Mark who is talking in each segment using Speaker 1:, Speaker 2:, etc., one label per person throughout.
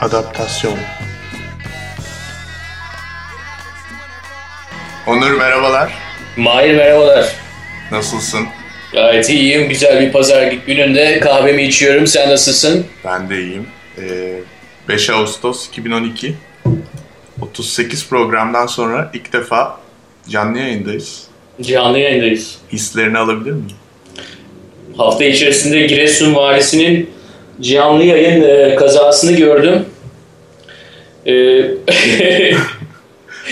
Speaker 1: Adaptasyon Onur merhabalar.
Speaker 2: Mahir merhabalar.
Speaker 1: Nasılsın?
Speaker 2: Gayet iyiyim. Güzel bir pazar gününde kahvemi içiyorum. Sen nasılsın?
Speaker 1: Ben de iyiyim. Ee, 5 Ağustos 2012. 38 programdan sonra ilk defa canlı yayındayız.
Speaker 2: Canlı yayındayız.
Speaker 1: Hislerini alabilir miyim?
Speaker 2: Hafta içerisinde Giresun valisinin canlı yayın e, kazasını gördüm.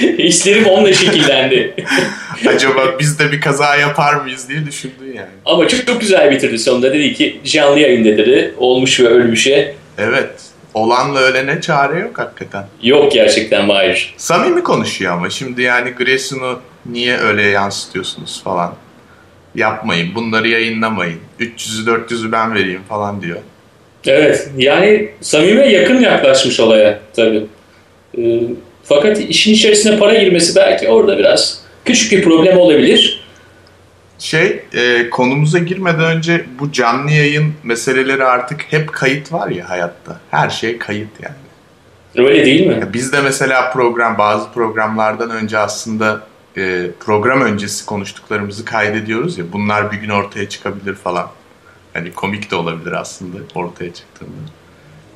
Speaker 2: E, hislerim onunla şekillendi.
Speaker 1: Acaba biz de bir kaza yapar mıyız diye düşündün yani.
Speaker 2: Ama çok çok güzel bitirdi sonunda. Dedi ki canlı yayında dedi. Olmuş ve ölmüşe.
Speaker 1: Evet. Olanla ölene çare yok hakikaten.
Speaker 2: Yok gerçekten Mahir.
Speaker 1: Samimi konuşuyor ama şimdi yani Grayson'u niye öyle yansıtıyorsunuz falan. Yapmayın, bunları yayınlamayın. 300'ü 400'ü ben vereyim falan diyor.
Speaker 2: Evet, yani samime yakın yaklaşmış olaya tabii. Ee, fakat işin içerisine para girmesi belki orada biraz küçük bir problem olabilir.
Speaker 1: Şey, e, konumuza girmeden önce bu canlı yayın meseleleri artık hep kayıt var ya hayatta. Her şey kayıt yani.
Speaker 2: Öyle değil mi?
Speaker 1: Ya Biz de mesela program, bazı programlardan önce aslında e, program öncesi konuştuklarımızı kaydediyoruz ya. Bunlar bir gün ortaya çıkabilir falan. Hani komik de olabilir aslında ortaya çıktığında.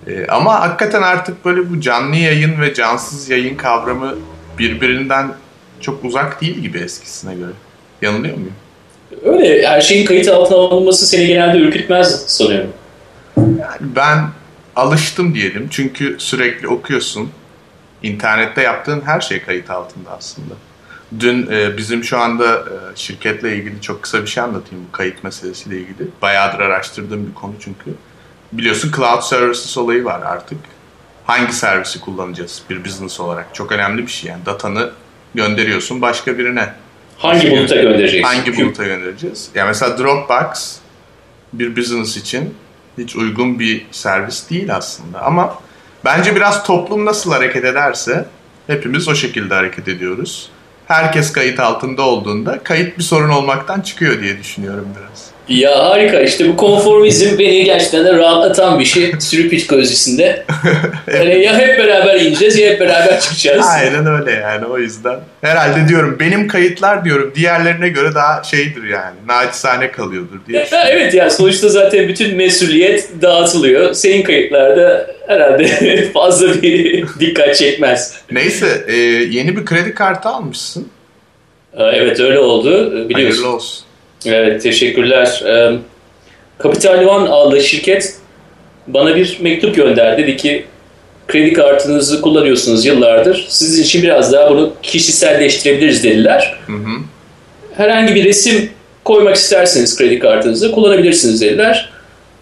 Speaker 1: E, ama hakikaten artık böyle bu canlı yayın ve cansız yayın kavramı birbirinden çok uzak değil gibi eskisine göre. Yanılıyor muyum?
Speaker 2: Öyle her şeyin kayıt altına alınması seni genelde ürkütmez sanıyorum.
Speaker 1: Yani ben alıştım diyelim. Çünkü sürekli okuyorsun. İnternette yaptığın her şey kayıt altında aslında. Dün e, bizim şu anda e, şirketle ilgili çok kısa bir şey anlatayım bu kayıt meselesiyle ilgili. Bayağıdır araştırdığım bir konu çünkü. Biliyorsun cloud services olayı var artık. Hangi servisi kullanacağız bir business olarak? Çok önemli bir şey yani. Datanı gönderiyorsun başka birine.
Speaker 2: Hangi buluta göndereceksin?
Speaker 1: Hangi buluta göndereceğiz? Ya mesela Dropbox bir business için hiç uygun bir servis değil aslında. Ama bence biraz toplum nasıl hareket ederse hepimiz o şekilde hareket ediyoruz. Herkes kayıt altında olduğunda kayıt bir sorun olmaktan çıkıyor diye düşünüyorum biraz.
Speaker 2: Ya harika işte bu konformizm beni gerçekten de rahatlatan bir şey sürü psikolojisinde. Yani ya hep beraber ineceğiz ya hep beraber çıkacağız.
Speaker 1: Aynen öyle yani o yüzden. Herhalde diyorum benim kayıtlar diyorum diğerlerine göre daha şeydir yani. Naçizane kalıyordur diye
Speaker 2: Ya, evet ya sonuçta zaten bütün mesuliyet dağıtılıyor. Senin kayıtlarda herhalde fazla bir dikkat çekmez.
Speaker 1: Neyse e, yeni bir kredi kartı almışsın.
Speaker 2: Evet öyle oldu biliyorsun.
Speaker 1: Hayırlı olsun.
Speaker 2: Evet teşekkürler. Ee, Capital One adlı şirket bana bir mektup gönderdi. Dedi ki kredi kartınızı kullanıyorsunuz yıllardır. Sizin için biraz daha bunu kişiselleştirebiliriz dediler.
Speaker 1: Hı hı.
Speaker 2: Herhangi bir resim koymak isterseniz kredi kartınıza kullanabilirsiniz dediler.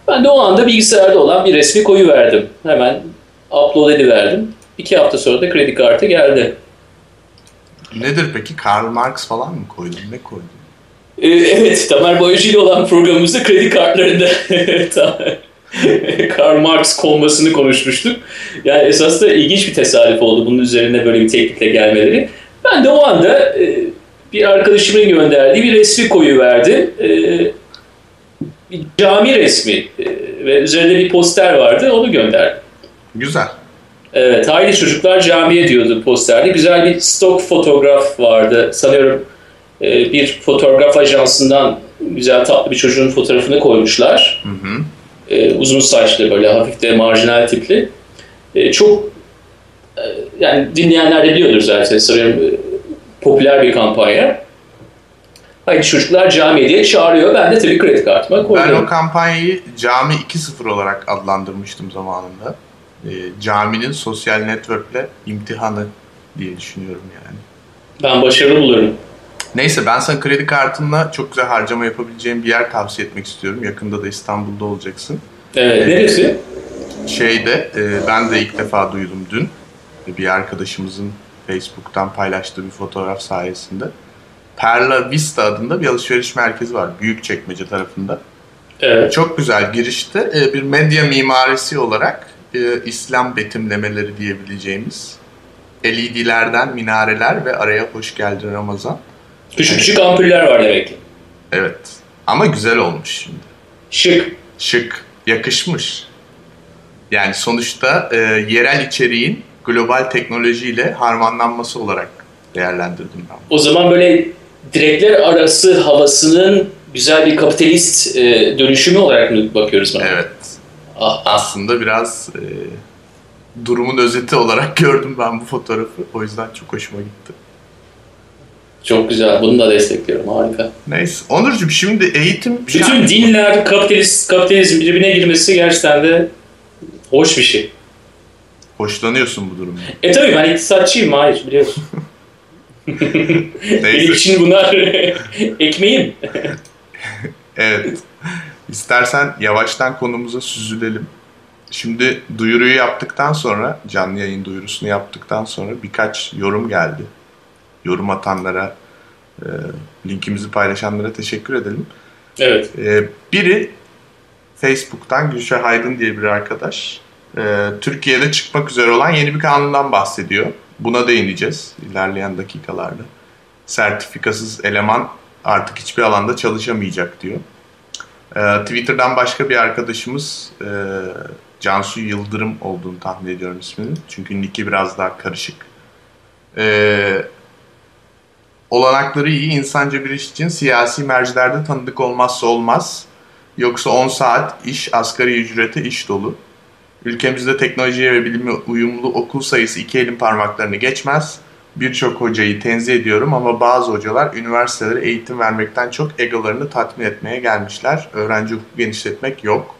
Speaker 2: Ben de o anda bilgisayarda olan bir resmi koyuverdim. Hemen upload ediverdim. İki hafta sonra da kredi kartı geldi.
Speaker 1: Nedir peki? Karl Marx falan mı koydun? Ne koydun?
Speaker 2: Ee, evet, Tamer Boyacı ile olan programımızda kredi kartlarında Karl Marx konmasını konuşmuştuk. Yani esas da ilginç bir tesadüf oldu bunun üzerine böyle bir teklifle gelmeleri. Ben de o anda e, bir arkadaşımın gönderdiği bir resmi koyuverdim. E, bir cami resmi e, ve üzerinde bir poster vardı onu gönderdim.
Speaker 1: Güzel.
Speaker 2: Evet, Haydi Çocuklar Camiye diyordu posterde. Güzel bir stok fotoğraf vardı. Sanıyorum e, bir fotoğraf ajansından güzel tatlı bir çocuğun fotoğrafını koymuşlar.
Speaker 1: Hı hı.
Speaker 2: E, uzun saçlı böyle hafif de marjinal tipli. E, çok e, yani dinleyenler de biliyordur zaten sanıyorum e, popüler bir kampanya. Haydi Çocuklar Camiye diye çağırıyor. Ben de tabii kredi kartıma
Speaker 1: Ben
Speaker 2: koydum.
Speaker 1: o kampanyayı Cami 2.0 olarak adlandırmıştım zamanında. Ee, caminin sosyal network'le imtihanı diye düşünüyorum yani.
Speaker 2: Ben başarılı bulurum.
Speaker 1: Neyse ben sana kredi kartınla çok güzel harcama yapabileceğim bir yer tavsiye etmek istiyorum. Yakında da İstanbul'da olacaksın.
Speaker 2: Evet, neresi?
Speaker 1: Şeyde e, ben de ilk defa duydum dün. Bir arkadaşımızın Facebook'tan paylaştığı bir fotoğraf sayesinde. Perla Vista adında bir alışveriş merkezi var. Büyükçekmece tarafında.
Speaker 2: Evet.
Speaker 1: Çok güzel girişte e, bir medya mimarisi olarak e, İslam betimlemeleri diyebileceğimiz LED'lerden minareler ve araya hoş geldin Ramazan.
Speaker 2: Küçük küçük ampuller var demek ki.
Speaker 1: Evet ama güzel olmuş şimdi.
Speaker 2: Şık.
Speaker 1: Şık, yakışmış. Yani sonuçta e, yerel içeriğin global teknolojiyle harmanlanması olarak değerlendirdim ben.
Speaker 2: O zaman böyle direkler arası havasının güzel bir kapitalist e, dönüşümü olarak mı bakıyoruz buna?
Speaker 1: Evet.
Speaker 2: Ah, ah.
Speaker 1: Aslında biraz e, durumun özeti olarak gördüm ben bu fotoğrafı. O yüzden çok hoşuma gitti.
Speaker 2: Çok güzel. Bunu da destekliyorum. Harika.
Speaker 1: Neyse. Onurcuğum şimdi eğitim...
Speaker 2: Bütün dinler kapitalist, kapitalizm birbirine girmesi gerçekten de hoş bir şey.
Speaker 1: Hoşlanıyorsun bu durumda.
Speaker 2: E tabii ben iktisatçıyım. Hayır biliyorsun. Benim için bunlar ekmeğim.
Speaker 1: evet. İstersen yavaştan konumuza süzülelim. Şimdi duyuruyu yaptıktan sonra, canlı yayın duyurusunu yaptıktan sonra birkaç yorum geldi. Yorum atanlara, e, linkimizi paylaşanlara teşekkür edelim.
Speaker 2: Evet.
Speaker 1: E, biri Facebook'tan Gülşah Aydın diye bir arkadaş. E, Türkiye'de çıkmak üzere olan yeni bir kanundan bahsediyor. Buna değineceğiz ilerleyen dakikalarda. Sertifikasız eleman artık hiçbir alanda çalışamayacak diyor. Ee, Twitter'dan başka bir arkadaşımız e, Cansu Yıldırım olduğunu tahmin ediyorum ismini. Çünkü nicki biraz daha karışık. Ee, olanakları iyi insanca bir iş için siyasi mercilerde tanıdık olmazsa olmaz. Yoksa 10 saat iş asgari ücrete iş dolu. Ülkemizde teknolojiye ve bilime uyumlu okul sayısı iki elin parmaklarını geçmez. Birçok hocayı tenzih ediyorum ama bazı hocalar üniversitelere eğitim vermekten çok egolarını tatmin etmeye gelmişler. Öğrenci hukuku genişletmek yok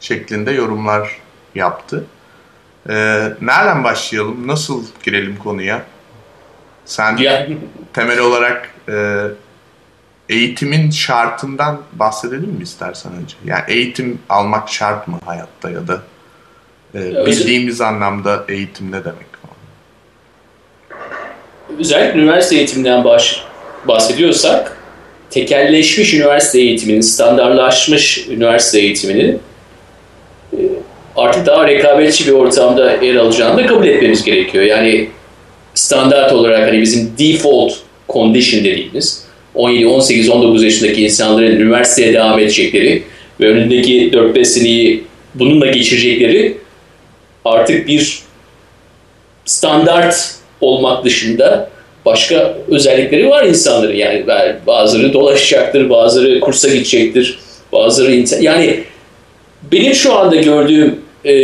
Speaker 1: şeklinde yorumlar yaptı. Ee, nereden başlayalım? Nasıl girelim konuya? Sen ya. temel olarak e, eğitimin şartından bahsedelim mi istersen önce? Yani eğitim almak şart mı hayatta ya da e, bildiğimiz anlamda eğitim ne demek?
Speaker 2: özellikle üniversite eğitiminden baş, bahsediyorsak tekelleşmiş üniversite eğitiminin, standartlaşmış üniversite eğitiminin e, artık daha rekabetçi bir ortamda yer alacağını da kabul etmemiz gerekiyor. Yani standart olarak hani bizim default condition dediğimiz 17, 18, 19 yaşındaki insanların üniversiteye devam edecekleri ve önündeki 4-5 seneyi bununla geçirecekleri artık bir standart olmak dışında başka özellikleri var insanların. Yani bazıları dolaşacaktır, bazıları kursa gidecektir, bazıları yani benim şu anda gördüğüm e,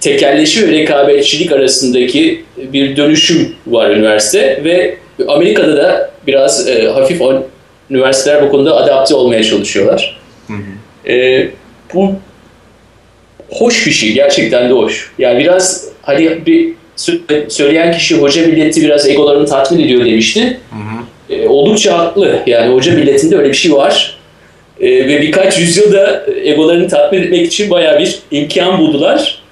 Speaker 2: tekelleşme ve rekabetçilik arasındaki bir dönüşüm var üniversite ve Amerika'da da biraz e, hafif on, üniversiteler bu konuda adapte olmaya çalışıyorlar. Hı hı. E, bu hoş bir şey, gerçekten de hoş. Yani biraz hani bir söyleyen kişi hoca milleti biraz egolarını tatmin ediyor demişti. Hı hı. E, oldukça haklı. Yani hoca milletinde öyle bir şey var. E, ve birkaç yüzyılda egolarını tatmin etmek için baya bir imkan buldular.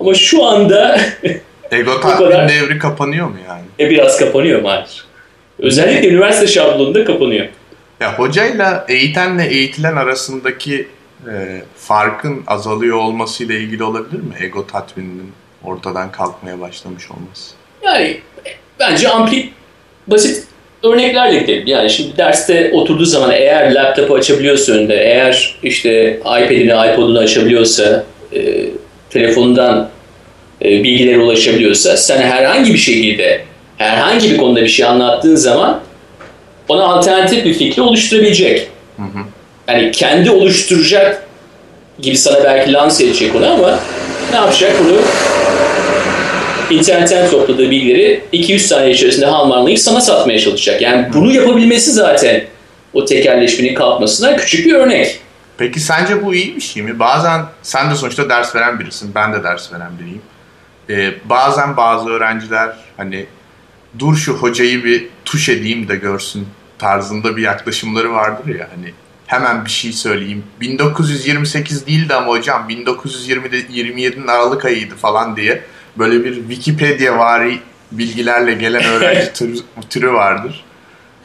Speaker 2: Ama şu anda
Speaker 1: Ego tatmin kadar... devri kapanıyor mu yani?
Speaker 2: E biraz kapanıyor maalesef. Özellikle üniversite şablonunda kapanıyor.
Speaker 1: Ya hocayla eğitenle eğitilen arasındaki e, farkın azalıyor olmasıyla ilgili olabilir mi? Ego tatmininin ortadan kalkmaya başlamış olması.
Speaker 2: Yani bence ampli basit örneklerle gidelim. Yani şimdi derste oturduğu zaman eğer laptopu açabiliyorsa önünde, eğer işte iPad'ini, iPod'unu açabiliyorsa, e, telefonundan e, bilgilere ulaşabiliyorsa, sen herhangi bir şekilde, herhangi bir konuda bir şey anlattığın zaman ona alternatif bir fikri oluşturabilecek. Hı hı. Yani kendi oluşturacak gibi sana belki lanse edecek onu ama ne yapacak bunu internetten topladığı bilgileri 200 saniye içerisinde harmanlayıp sana satmaya çalışacak. Yani bunu yapabilmesi zaten o tekerleşmenin kalkmasına küçük bir örnek.
Speaker 1: Peki sence bu iyi bir şey mi? Bazen sen de sonuçta ders veren birisin, ben de ders veren biriyim. Ee, bazen bazı öğrenciler hani dur şu hocayı bir tuş edeyim de görsün tarzında bir yaklaşımları vardır ya hani hemen bir şey söyleyeyim. 1928 değildi ama hocam 1920'de 27'nin Aralık ayıydı falan diye böyle bir Wikipedia vari bilgilerle gelen öğrenci türü, türü vardır.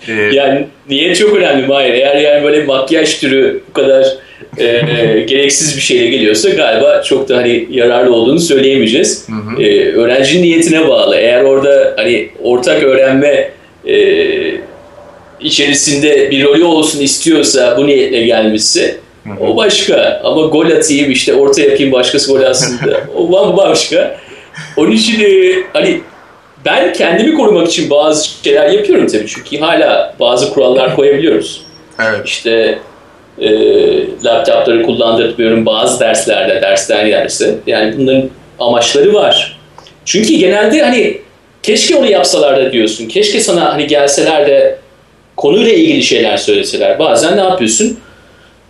Speaker 2: Ee, yani niyet çok önemli Mahir. Eğer yani böyle makyaj türü bu kadar e, gereksiz bir şeyle geliyorsa galiba çok da hani yararlı olduğunu söyleyemeyeceğiz. Hı hı. E, öğrencinin niyetine bağlı. Eğer orada hani ortak öğrenme e, içerisinde bir rolü olsun istiyorsa bu niyetle gelmişse O başka ama gol atayım işte orta yapayım başkası gol atsın da o başka. Onun için e, hani ben kendimi korumak için bazı şeyler yapıyorum tabii çünkü hala bazı kurallar koyabiliyoruz.
Speaker 1: Evet.
Speaker 2: İşte e, laptopları kullandırmıyorum bazı derslerde, dersten derse. Yani bunların amaçları var. Çünkü genelde hani keşke onu yapsalar da diyorsun. Keşke sana hani gelseler de konuyla ilgili şeyler söyleseler. Bazen ne yapıyorsun?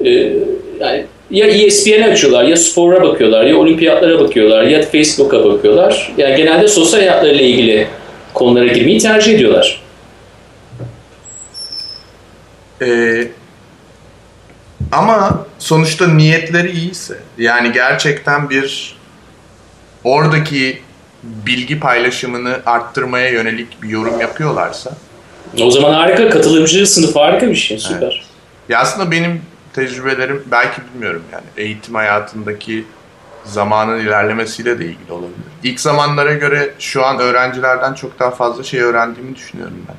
Speaker 2: Ee, yani ya ESPN açıyorlar, ya spora bakıyorlar, ya olimpiyatlara bakıyorlar, ya Facebook'a bakıyorlar. Yani genelde sosyal hayatlarıyla ilgili konulara girmeyi tercih ediyorlar.
Speaker 1: Ee, ama sonuçta niyetleri iyiyse, yani gerçekten bir oradaki bilgi paylaşımını arttırmaya yönelik bir yorum yapıyorlarsa.
Speaker 2: O zaman harika, katılımcı sınıf harika bir şey, süper. Evet.
Speaker 1: Ya aslında benim tecrübelerim belki bilmiyorum yani eğitim hayatındaki zamanın ilerlemesiyle de ilgili olabilir. İlk zamanlara göre şu an öğrencilerden çok daha fazla şey öğrendiğimi düşünüyorum ben.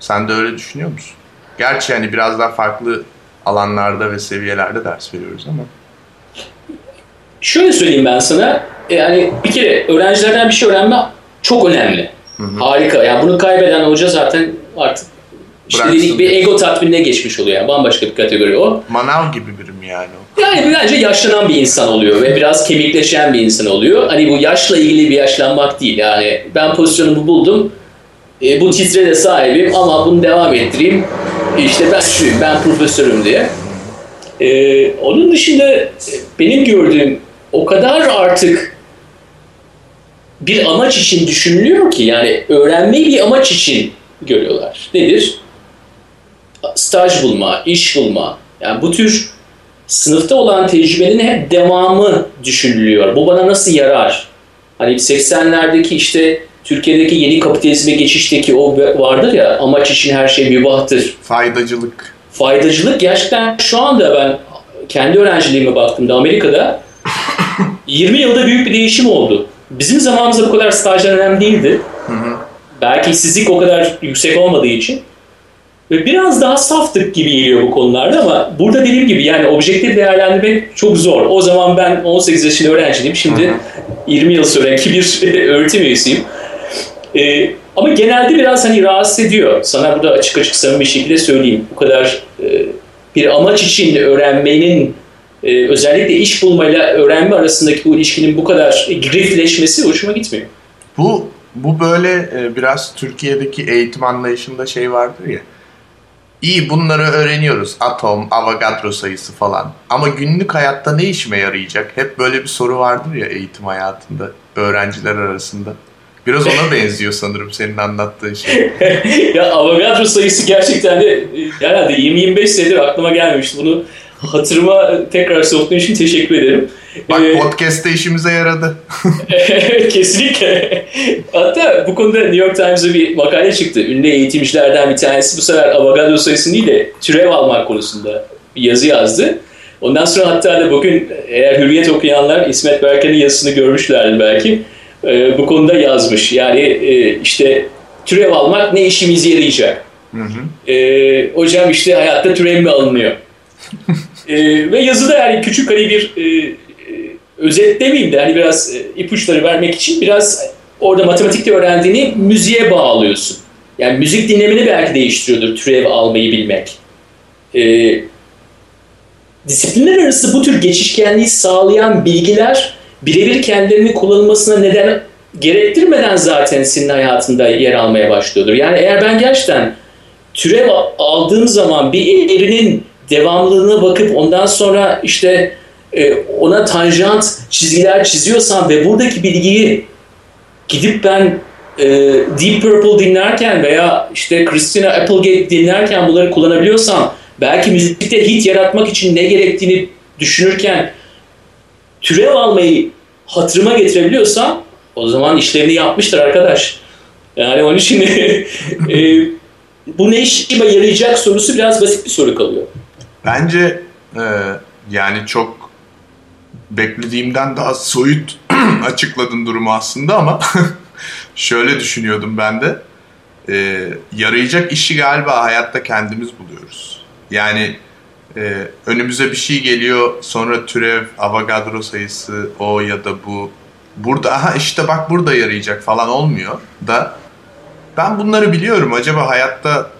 Speaker 1: Sen de öyle düşünüyor musun? Gerçi yani biraz daha farklı alanlarda ve seviyelerde ders veriyoruz ama.
Speaker 2: Şöyle söyleyeyim ben sana. Yani bir kere öğrencilerden bir şey öğrenme çok önemli. Hı hı. Harika. Yani bunu kaybeden hoca zaten artık dedik bir ego tatminine geçmiş oluyor yani bambaşka bir kategori o.
Speaker 1: Manav gibi birim yani
Speaker 2: o. Yani bence yaşlanan bir insan oluyor ve biraz kemikleşen bir insan oluyor. Hani bu yaşla ilgili bir yaşlanmak değil yani ben pozisyonumu buldum. E, bu titre de sahibim ama bunu devam ettireyim. İşte ben şuyum, ben profesörüm diye. E, onun dışında benim gördüğüm o kadar artık bir amaç için düşünülüyor ki yani öğrenmeyi bir amaç için görüyorlar. Nedir? Staj bulma, iş bulma. Yani bu tür sınıfta olan tecrübenin hep devamı düşünülüyor. Bu bana nasıl yarar? Hani 80'lerdeki işte Türkiye'deki yeni kapitalizme geçişteki o vardır ya amaç için her şey mübahtır.
Speaker 1: Faydacılık.
Speaker 2: Faydacılık gerçekten şu anda ben kendi öğrenciliğime baktığımda Amerika'da 20 yılda büyük bir değişim oldu. Bizim zamanımızda bu kadar stajlar önemli değildi. Hı hı. Belki işsizlik o kadar yüksek olmadığı için. Ve biraz daha saftık gibi geliyor bu konularda ama burada dediğim gibi yani objektif değerlendirmek çok zor. O zaman ben 18 yaşında öğrenciydim. Şimdi hı hı. 20 yıl sonraki bir öğretim üyesiyim. Ee, ama genelde biraz hani rahatsız ediyor. Sana burada açık açık samimi bir şekilde söyleyeyim. Bu kadar e, bir amaç için öğrenmenin e, özellikle iş bulmayla öğrenme arasındaki bu ilişkinin bu kadar grifleşmesi hoşuma gitmiyor.
Speaker 1: Bu bu böyle e, biraz Türkiye'deki eğitim anlayışında şey vardır ya. İyi bunları öğreniyoruz. Atom, Avogadro sayısı falan. Ama günlük hayatta ne işime yarayacak? Hep böyle bir soru vardır ya eğitim hayatında öğrenciler arasında. Biraz ona benziyor sanırım senin anlattığın şey.
Speaker 2: ya Avogadro sayısı gerçekten de herhalde 20-25 senedir aklıma gelmemişti. Bunu hatırıma tekrar soktuğun için teşekkür ederim.
Speaker 1: Bak ee, podcast'te işimize yaradı.
Speaker 2: Kesinlikle. Hatta bu konuda New York Times'da bir makale çıktı. Ünlü eğitimcilerden bir tanesi bu sefer Avogadro sayısını değil de türev almak konusunda bir yazı yazdı. Ondan sonra hatta da bugün eğer Hürriyet okuyanlar İsmet Berken'in yazısını görmüşlerdi belki. Ee, bu konuda yazmış. Yani e, işte türev almak ne işimize yarayacak? Hı hı. E, hocam işte hayatta türev mi alınıyor? e, ve yazıda yani küçük hani bir e, özet demeyeyim de hani biraz e, ipuçları vermek için biraz orada matematikte öğrendiğini müziğe bağlıyorsun. Yani müzik dinlemini belki değiştiriyordur türev almayı bilmek. E, disiplinler arası bu tür geçişkenliği sağlayan bilgiler birebir kendilerini kullanılmasına neden gerektirmeden zaten senin hayatında yer almaya başlıyordur. Yani eğer ben gerçekten türev aldığım zaman bir eğrinin devamlılığına bakıp ondan sonra işte e, ona tanjant çizgiler çiziyorsam ve buradaki bilgiyi gidip ben e, Deep Purple dinlerken veya işte Christina Applegate dinlerken bunları kullanabiliyorsam belki müzikte hit yaratmak için ne gerektiğini düşünürken türev almayı hatırıma getirebiliyorsam o zaman işlerini yapmıştır arkadaş. Yani onun için e, bu ne işime yarayacak sorusu biraz basit bir soru kalıyor.
Speaker 1: Bence e, yani çok beklediğimden daha soyut açıkladın durumu aslında ama şöyle düşünüyordum ben de. E, yarayacak işi galiba hayatta kendimiz buluyoruz. Yani e, önümüze bir şey geliyor sonra türev, Avogadro sayısı o ya da bu burada aha işte bak burada yarayacak falan olmuyor da ben bunları biliyorum acaba hayatta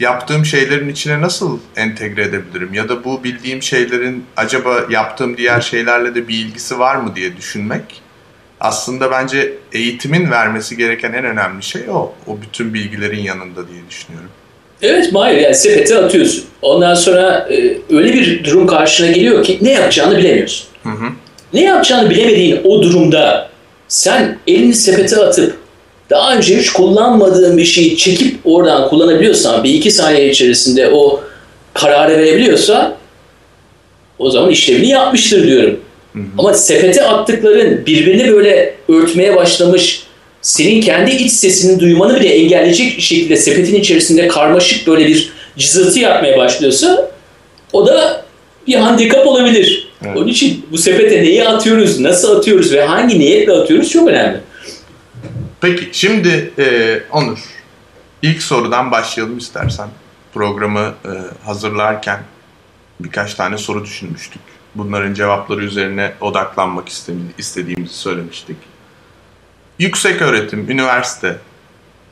Speaker 1: yaptığım şeylerin içine nasıl entegre edebilirim ya da bu bildiğim şeylerin acaba yaptığım diğer şeylerle de bir ilgisi var mı diye düşünmek aslında bence eğitimin vermesi gereken en önemli şey o. O bütün bilgilerin yanında diye düşünüyorum.
Speaker 2: Evet Mahir yani sepete atıyorsun. Ondan sonra e, öyle bir durum karşına geliyor ki ne yapacağını bilemiyorsun.
Speaker 1: Hı hı.
Speaker 2: Ne yapacağını bilemediğin o durumda sen elini sepete atıp daha önce hiç kullanmadığın bir şeyi çekip oradan kullanabiliyorsan bir iki saniye içerisinde o kararı verebiliyorsa o zaman işlevini yapmıştır diyorum.
Speaker 1: Hı hı.
Speaker 2: Ama sepete attıkların birbirini böyle örtmeye başlamış senin kendi iç sesini duymanı bile engelleyecek şekilde sepetin içerisinde karmaşık böyle bir cızıltı yapmaya başlıyorsa o da bir handikap olabilir.
Speaker 1: Evet.
Speaker 2: Onun için bu sepete neyi atıyoruz, nasıl atıyoruz ve hangi niyetle atıyoruz çok önemli.
Speaker 1: Peki şimdi e, Onur ilk sorudan başlayalım istersen. Programı e, hazırlarken birkaç tane soru düşünmüştük. Bunların cevapları üzerine odaklanmak istediğimizi söylemiştik. Yüksek öğretim, üniversite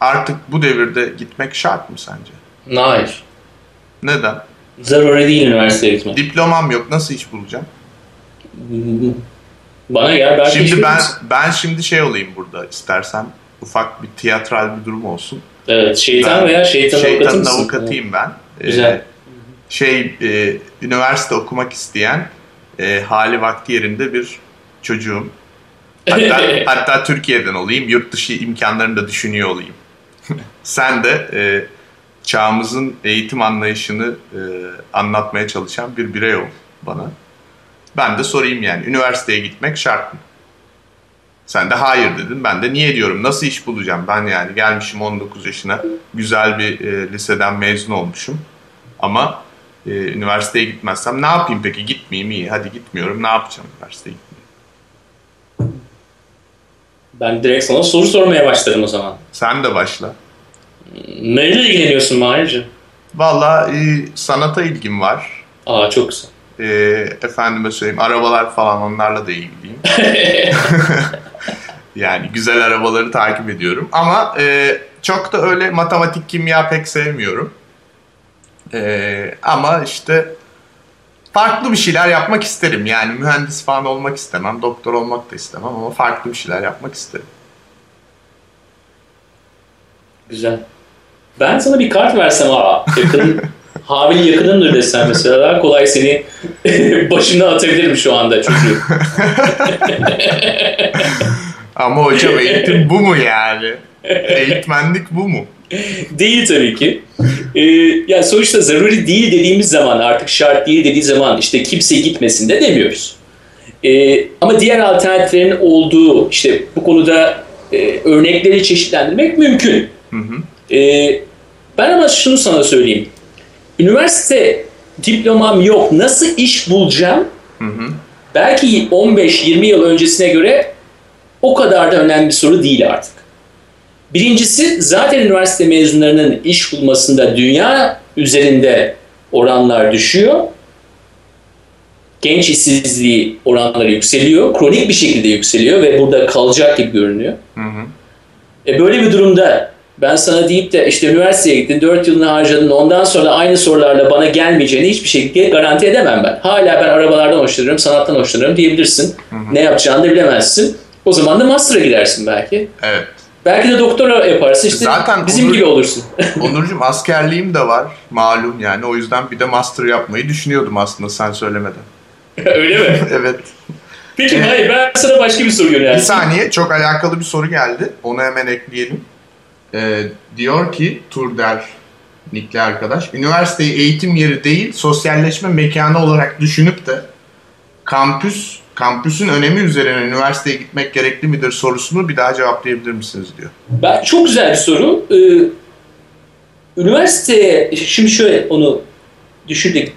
Speaker 1: artık bu devirde gitmek şart mı sence?
Speaker 2: Hayır.
Speaker 1: Neden?
Speaker 2: Zaruri değil üniversiteye gitmek.
Speaker 1: Diplomam yok nasıl iş bulacağım?
Speaker 2: Bana gel belki
Speaker 1: Şimdi ben ben şimdi şey olayım burada istersen ufak bir tiyatral bir durum olsun.
Speaker 2: Evet, şeytan
Speaker 1: Ben
Speaker 2: veya şeytan avukatı
Speaker 1: Şeytanın
Speaker 2: mısın?
Speaker 1: avukatıyım ben. Ee,
Speaker 2: Güzel.
Speaker 1: şey e, üniversite okumak isteyen e, hali vakti yerinde bir çocuğum. Hatta, hatta Türkiye'den olayım, yurt dışı imkanlarını da düşünüyor olayım. Sen de e, çağımızın eğitim anlayışını e, anlatmaya çalışan bir birey ol bana. Ben de sorayım yani üniversiteye gitmek şart mı? Sen de hayır dedin. Ben de niye diyorum? Nasıl iş bulacağım? Ben yani gelmişim 19 yaşına. Güzel bir e, liseden mezun olmuşum. Ama e, üniversiteye gitmezsem ne yapayım peki? Gitmeyeyim iyi. Hadi gitmiyorum. Ne yapacağım üniversiteye gitmeyeyim?
Speaker 2: Ben direkt sana soru sormaya başlarım o zaman.
Speaker 1: Sen de başla.
Speaker 2: Neyle ilgileniyorsun Mahir'cim?
Speaker 1: Valla e, sanata ilgim var.
Speaker 2: Aa çok güzel.
Speaker 1: E, efendime söyleyeyim arabalar falan onlarla da ilgiliyim. yani güzel arabaları takip ediyorum. Ama e, çok da öyle matematik, kimya pek sevmiyorum. E, ama işte farklı bir şeyler yapmak isterim. Yani mühendis falan olmak istemem, doktor olmak da istemem ama farklı bir şeyler yapmak isterim.
Speaker 2: Güzel. Ben sana bir kart versem aa, yakın, Habil yakınımdır desem mesela daha kolay seni başına atabilirim şu anda çocuğu.
Speaker 1: Ama hocam eğitim bu mu yani? Eğitmenlik bu mu?
Speaker 2: Değil tabii ki. Ee, yani sonuçta zaruri değil dediğimiz zaman artık şart değil dediği zaman işte kimse gitmesin de demiyoruz. Ee, ama diğer alternatiflerin olduğu işte bu konuda e, örnekleri çeşitlendirmek mümkün.
Speaker 1: Hı hı.
Speaker 2: Ee, ben ama şunu sana söyleyeyim. Üniversite diplomam yok. Nasıl iş bulacağım?
Speaker 1: Hı hı.
Speaker 2: Belki 15-20 yıl öncesine göre o kadar da önemli bir soru değil artık. Birincisi zaten üniversite mezunlarının iş bulmasında dünya üzerinde oranlar düşüyor. Genç işsizliği oranları yükseliyor. Kronik bir şekilde yükseliyor ve burada kalacak gibi görünüyor.
Speaker 1: Hı hı.
Speaker 2: E böyle bir durumda ben sana deyip de işte üniversiteye gittin, 4 yılını harcadın, ondan sonra aynı sorularla bana gelmeyeceğini hiçbir şekilde garanti edemem ben. Hala ben arabalardan hoşlanıyorum, sanattan hoşlanıyorum diyebilirsin. Ne yapacağını da bilemezsin. O zaman da master'a gidersin belki.
Speaker 1: Evet.
Speaker 2: Belki de doktora yaparsın işte
Speaker 1: Zaten
Speaker 2: bizim
Speaker 1: olur-
Speaker 2: gibi olursun.
Speaker 1: Onurcuğum askerliğim de var malum yani o yüzden bir de master yapmayı düşünüyordum aslında sen söylemeden.
Speaker 2: Öyle mi?
Speaker 1: evet.
Speaker 2: Peki
Speaker 1: Evet.
Speaker 2: hayır ben sana başka bir soru
Speaker 1: Bir
Speaker 2: yönelteyim.
Speaker 1: saniye çok alakalı bir soru geldi. Onu hemen ekleyelim. Ee, diyor ki Turder Nikli arkadaş, üniversiteyi eğitim yeri değil sosyalleşme mekanı olarak düşünüp de kampüs kampüsün önemi üzerine üniversiteye gitmek gerekli midir sorusunu bir daha cevaplayabilir misiniz diyor.
Speaker 2: Ben, çok güzel bir soru. Ee, üniversiteye, şimdi şöyle onu düşündük.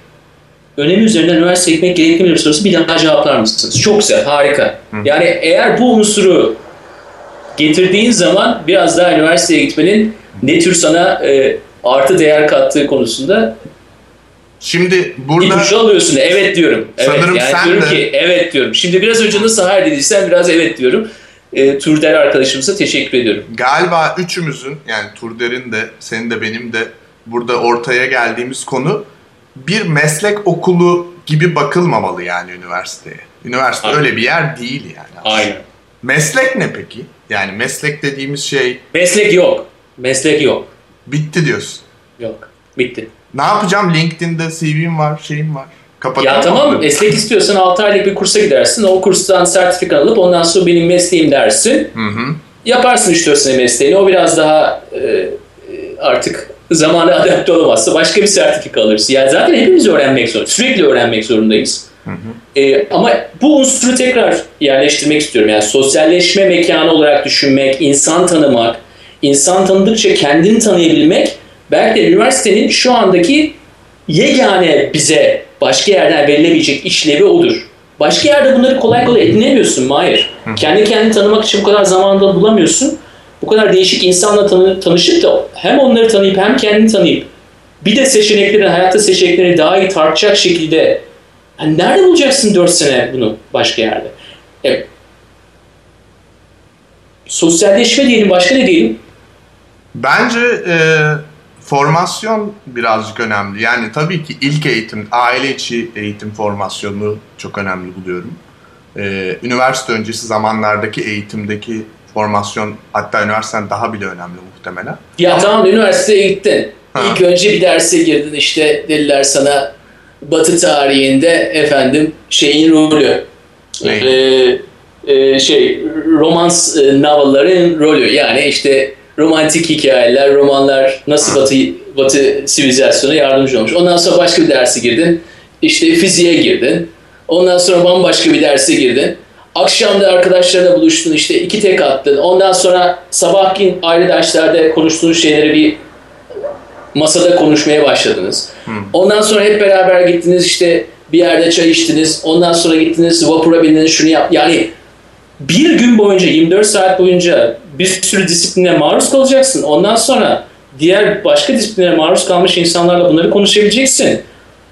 Speaker 2: Önemi üzerinden üniversiteye gitmek gerekli midir sorusu bir daha cevaplar mısınız? Çok güzel, harika. Yani eğer bu unsuru getirdiğin zaman biraz daha üniversiteye gitmenin ne tür sana e, artı değer kattığı konusunda
Speaker 1: Şimdi burada...
Speaker 2: İpucu alıyorsun. Evet diyorum. Evet.
Speaker 1: Sanırım
Speaker 2: yani
Speaker 1: sen
Speaker 2: diyorum
Speaker 1: de-
Speaker 2: ki evet diyorum. Şimdi biraz önce nasıl hayır dediysen biraz evet diyorum. E, Turder arkadaşımıza teşekkür ediyorum.
Speaker 1: Galiba üçümüzün yani Turder'in de senin de benim de burada ortaya geldiğimiz konu bir meslek okulu gibi bakılmamalı yani üniversiteye. Üniversite
Speaker 2: Aynen.
Speaker 1: öyle bir yer değil yani. aslında.
Speaker 2: Aynen.
Speaker 1: Meslek ne peki? Yani meslek dediğimiz şey
Speaker 2: Meslek yok. Meslek yok.
Speaker 1: bitti diyorsun.
Speaker 2: Yok. Bitti.
Speaker 1: Ne yapacağım? LinkedIn'de CV'm var, şeyim var. Kapatalım.
Speaker 2: Ya tamam
Speaker 1: mı?
Speaker 2: meslek istiyorsan 6 aylık bir kursa gidersin. O kurstan sertifika alıp ondan sonra benim mesleğim dersin.
Speaker 1: Hı hı.
Speaker 2: Yaparsın 3-4 sene mesleğini. O biraz daha e, e, artık zamana adapte olamazsa başka bir sertifika alırsın. Yani zaten hepimiz öğrenmek zorundayız. Sürekli öğrenmek zorundayız. E, ama bu unsuru tekrar yerleştirmek istiyorum. Yani sosyalleşme mekanı olarak düşünmek, insan tanımak, insan tanıdıkça kendini tanıyabilmek belki de üniversitenin şu andaki yegane bize başka yerden verilebilecek işlevi odur. Başka yerde bunları kolay kolay edinemiyorsun Mahir. Kendi kendini tanımak için bu kadar zamanda bulamıyorsun. Bu kadar değişik insanla tanı- tanışıp da hem onları tanıyıp hem kendini tanıyıp bir de seçeneklerini, hayatta seçeneklerini daha iyi tartacak şekilde yani nerede bulacaksın 4 sene bunu başka yerde? E, sosyalleşme diyelim, başka ne diyelim?
Speaker 1: Bence e, formasyon birazcık önemli. Yani tabii ki ilk eğitim, aile içi eğitim formasyonu çok önemli buluyorum. E, üniversite öncesi zamanlardaki eğitimdeki formasyon hatta üniversiteden daha bile önemli muhtemelen.
Speaker 2: Ya tamam üniversiteye gittin.
Speaker 1: Ha.
Speaker 2: İlk önce bir derse girdin işte dediler sana Batı tarihinde efendim şeyin rolü.
Speaker 1: Ne?
Speaker 2: Ee, e, şey romans e, novelların rolü. Yani işte romantik hikayeler, romanlar nasıl Batı Batı sivilizasyona yardımcı olmuş. Ondan sonra başka bir derse girdin. İşte fiziğe girdin. Ondan sonra bambaşka bir derse girdin. Akşam da arkadaşlarla buluştun işte iki tek attın. Ondan sonra sabahkin ayrı derslerde konuştuğunuz şeyleri bir masada konuşmaya başladınız. Ondan sonra hep beraber gittiniz işte bir yerde çay içtiniz. Ondan sonra gittiniz vapura bindiniz şunu yap. Yani bir gün boyunca 24 saat boyunca bir sürü disipline maruz kalacaksın. Ondan sonra diğer başka disiplinlere maruz kalmış insanlarla bunları konuşabileceksin.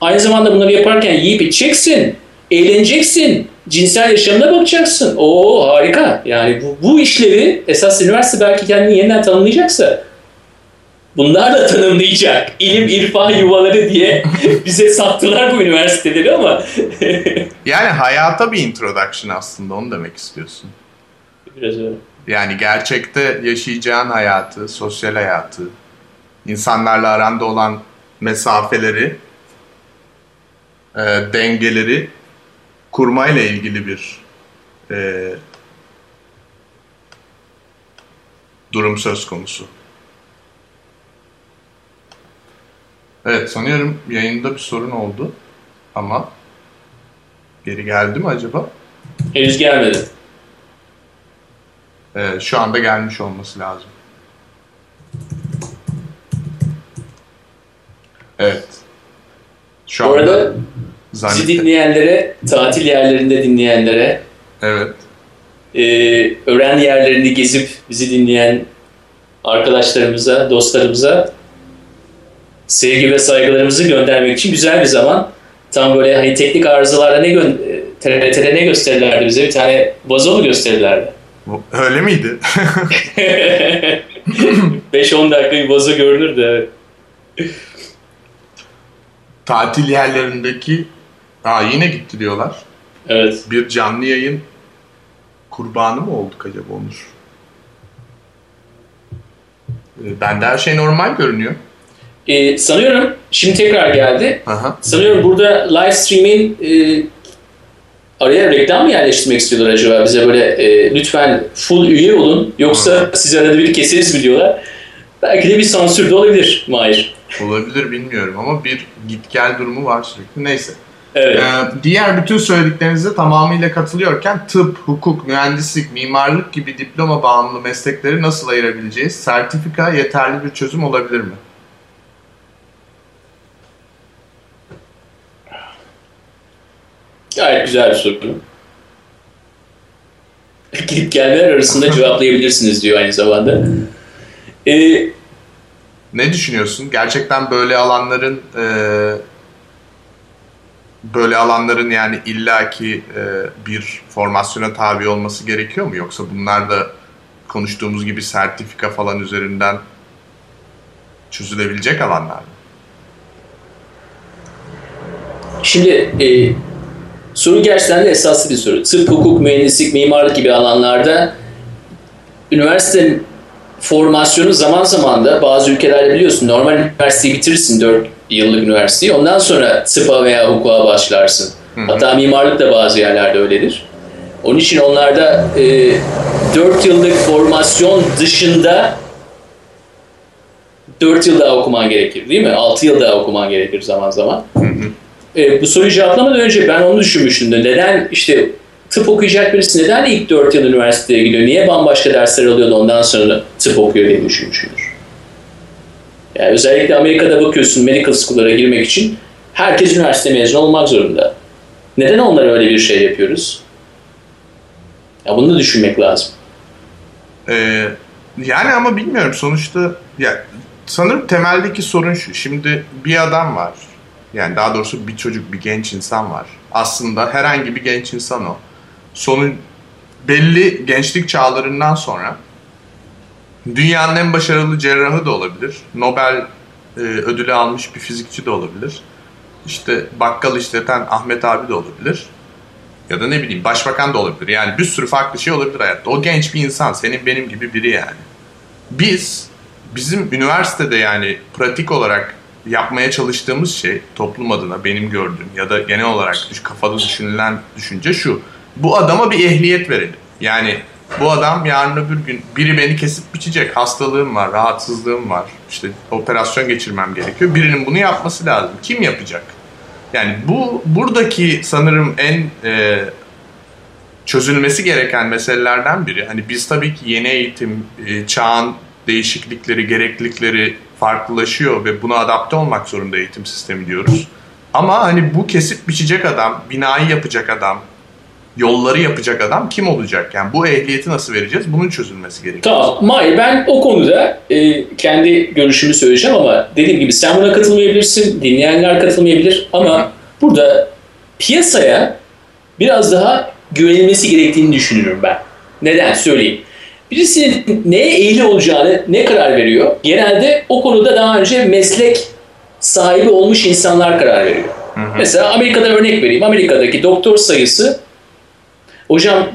Speaker 2: Aynı zamanda bunları yaparken yiyip içeceksin. Eğleneceksin. Cinsel yaşamına bakacaksın. Oo harika. Yani bu, bu işlevi esas üniversite belki kendini yeniden tanımlayacaksa bunlar da tanımlayacak. İlim, irfan yuvaları diye bize sattılar bu üniversiteleri ama
Speaker 1: Yani hayata bir introduction aslında onu demek istiyorsun.
Speaker 2: biraz öyle.
Speaker 1: Yani gerçekte yaşayacağın hayatı, sosyal hayatı, insanlarla aranda olan mesafeleri, e, dengeleri kurmayla ilgili bir e, durum söz konusu. Evet sanıyorum yayında bir sorun oldu ama geri geldi mi acaba?
Speaker 2: Henüz gelmedi.
Speaker 1: Ee, şu anda gelmiş olması lazım. Evet. Şu
Speaker 2: Bu arada
Speaker 1: anda
Speaker 2: bizi
Speaker 1: zannet-
Speaker 2: dinleyenlere, tatil yerlerinde dinleyenlere,
Speaker 1: Evet.
Speaker 2: e, öğren yerlerini gezip bizi dinleyen arkadaşlarımıza, dostlarımıza sevgi ve saygılarımızı göndermek için güzel bir zaman. Tam böyle hani teknik arızalarda ne TRT'de ne gösterirlerdi bize? Bir tane vazo mu gösterirlerdi?
Speaker 1: Öyle miydi?
Speaker 2: 5-10 dakika bir vazo görünürdü evet.
Speaker 1: Tatil yerlerindeki Aa, yine gitti diyorlar.
Speaker 2: Evet.
Speaker 1: Bir canlı yayın kurbanı mı olduk acaba Onur? Ee, Bende her şey normal görünüyor.
Speaker 2: E, sanıyorum şimdi tekrar geldi.
Speaker 1: Aha.
Speaker 2: Sanıyorum burada live stream'in e, araya reklam mı yerleştirmek istiyorlar acaba bize böyle e, lütfen full üye olun yoksa size arada bir keseriz mi diyorlar. Belki de bir sansür de olabilir Mahir.
Speaker 1: Olabilir bilmiyorum ama bir git gel durumu var sürekli. Neyse.
Speaker 2: Evet.
Speaker 1: Ee, diğer bütün söylediklerinize tamamıyla katılıyorken tıp, hukuk, mühendislik, mimarlık gibi diploma bağımlı meslekleri nasıl ayırabileceğiz? Sertifika yeterli bir çözüm olabilir mi?
Speaker 2: Gayet güzel bir soru. Gidip gelmeler arasında cevaplayabilirsiniz diyor aynı zamanda. E,
Speaker 1: Ne düşünüyorsun? Gerçekten böyle alanların e, böyle alanların yani illaki e, bir formasyona tabi olması gerekiyor mu? Yoksa bunlar da konuştuğumuz gibi sertifika falan üzerinden çözülebilecek alanlar mı?
Speaker 2: Şimdi e, soru gerçekten de esaslı bir soru. Tıp, hukuk, mühendislik, mimarlık gibi alanlarda üniversite formasyonu zaman zaman da bazı ülkelerde biliyorsun normal üniversiteyi bitirirsin 4 yıllık üniversiteyi. Ondan sonra tıpa veya hukuka başlarsın. Hı hı. Hatta mimarlık da bazı yerlerde öyledir. Onun için onlarda e, 4 yıllık formasyon dışında 4 yıl daha okuman gerekir değil mi? 6 yıl daha okuman gerekir zaman zaman. Hı hı. E, bu soruyu cevaplamadan önce ben onu düşünmüştüm de neden işte tıp okuyacak birisi neden ilk 4 yıl üniversiteye gidiyor? Niye bambaşka dersler alıyor da ondan sonra tıp okuyor diye düşünmüşümdür. Yani özellikle Amerika'da bakıyorsun medical school'lara girmek için herkes üniversite mezunu olmak zorunda. Neden onlara öyle bir şey yapıyoruz? Ya bunu da düşünmek lazım.
Speaker 1: Ee, yani ama bilmiyorum sonuçta ya sanırım temeldeki sorun şu. Şimdi bir adam var. Yani daha doğrusu bir çocuk, bir genç insan var. Aslında herhangi bir genç insan o. Sonun belli gençlik çağlarından sonra dünyanın en başarılı cerrahı da olabilir. Nobel e, ödülü almış bir fizikçi de olabilir. İşte bakkal işleten Ahmet abi de olabilir. Ya da ne bileyim başbakan da olabilir. Yani bir sürü farklı şey olabilir hayatta. O genç bir insan senin benim gibi biri yani. Biz bizim üniversitede yani pratik olarak yapmaya çalıştığımız şey toplum adına benim gördüğüm ya da genel olarak kafada düşünülen düşünce şu. Bu adama bir ehliyet verelim. Yani bu adam yarın öbür gün biri beni kesip biçecek. Hastalığım var, rahatsızlığım var. İşte operasyon geçirmem gerekiyor. Birinin bunu yapması lazım. Kim yapacak? Yani bu buradaki sanırım en e, çözülmesi gereken meselelerden biri. Hani biz tabii ki yeni eğitim, e, çağın değişiklikleri, gereklilikleri farklılaşıyor ve buna adapte olmak zorunda eğitim sistemi diyoruz. Ama hani bu kesip biçecek adam, binayı yapacak adam, yolları yapacak adam kim olacak? Yani bu ehliyeti nasıl vereceğiz? Bunun çözülmesi gerekiyor.
Speaker 2: Tamam. Mahir ben o konuda e, kendi görüşümü söyleyeceğim ama dediğim gibi sen buna katılmayabilirsin, dinleyenler katılmayabilir ama Hı. burada piyasaya biraz daha güvenilmesi gerektiğini düşünüyorum ben. Neden? Söyleyeyim. Birisinin neye eğili olacağını ne karar veriyor? Genelde o konuda daha önce meslek sahibi olmuş insanlar karar veriyor. Hı hı. Mesela Amerika'da örnek vereyim. Amerika'daki doktor sayısı Hocam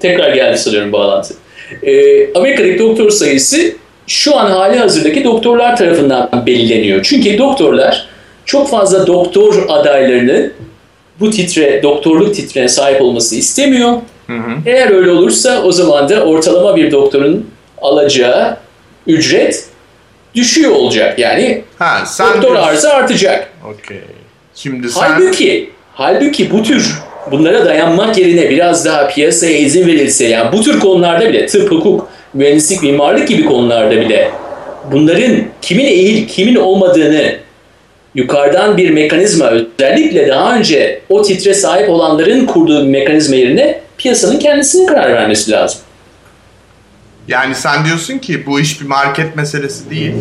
Speaker 2: tekrar geldi sanıyorum bağlantı. Ee, Amerika'daki doktor sayısı şu an hali hazırdaki doktorlar tarafından belirleniyor. Çünkü doktorlar çok fazla doktor adaylarını bu titre, doktorluk titrine sahip olması istemiyor. Hı hı. Eğer öyle olursa o zaman da ortalama bir doktorun alacağı ücret düşüyor olacak. Yani ha, sen doktor diyorsun. arzı artacak.
Speaker 1: Okay. Şimdi sen...
Speaker 2: Halbuki, halbuki bu tür bunlara dayanmak yerine biraz daha piyasaya izin verilse yani bu tür konularda bile tıp, hukuk, mühendislik, mimarlık gibi konularda bile bunların kimin eğil, kimin olmadığını yukarıdan bir mekanizma özellikle daha önce o titre sahip olanların kurduğu bir mekanizma yerine piyasanın kendisinin karar vermesi lazım.
Speaker 1: Yani sen diyorsun ki bu iş bir market meselesi değil.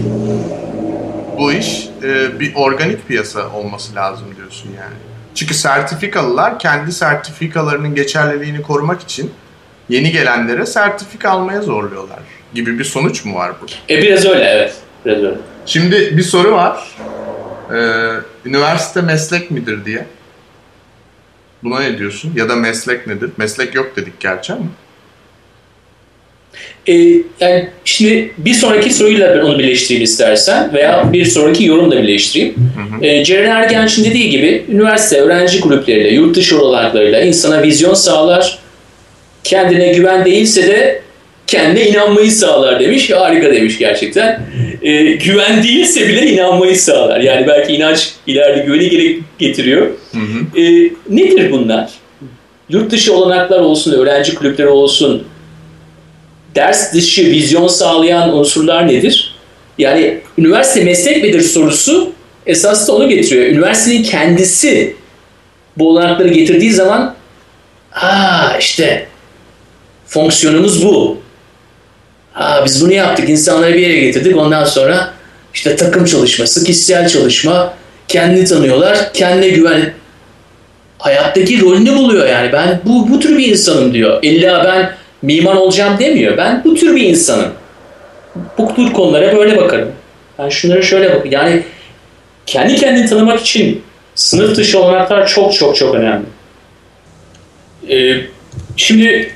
Speaker 1: Bu iş e, bir organik piyasa olması lazım diyorsun yani. Çünkü sertifikalılar kendi sertifikalarının geçerliliğini korumak için yeni gelenlere sertifika almaya zorluyorlar gibi bir sonuç mu var burada?
Speaker 2: E biraz öyle evet. Biraz öyle.
Speaker 1: Şimdi bir soru var. Ee, üniversite meslek midir diye. Buna ne diyorsun? Ya da meslek nedir? Meslek yok dedik gerçi ama.
Speaker 2: E, yani şimdi bir sonraki soruyla ben onu birleştireyim istersen veya bir sonraki yorumla birleştireyim. Hı hı. E, Ceren Ergenç'in dediği gibi üniversite öğrenci gruplarıyla, yurt dışı olanaklarıyla insana vizyon sağlar. Kendine güven değilse de kendine inanmayı sağlar demiş. Harika demiş gerçekten. E, güven değilse bile inanmayı sağlar. Yani belki inanç ileride güveni gerek getiriyor. Hı hı. E, nedir bunlar? Yurt dışı olanaklar olsun, öğrenci kulüpleri olsun, ders dışı vizyon sağlayan unsurlar nedir? Yani üniversite meslek midir sorusu esas da onu getiriyor. Üniversitenin kendisi bu olanakları getirdiği zaman aa işte fonksiyonumuz bu. Aa, biz bunu yaptık, insanları bir yere getirdik. Ondan sonra işte takım çalışması, kişisel çalışma, kendini tanıyorlar, kendine güven hayattaki rolünü buluyor yani. Ben bu, bu tür bir insanım diyor. İlla ben mimar olacağım demiyor. Ben bu tür bir insanım. Bu tür konulara böyle bakarım. Ben şunlara şöyle bak. Yani kendi kendini tanımak için sınıf dışı olanaklar çok çok çok önemli. Ee, şimdi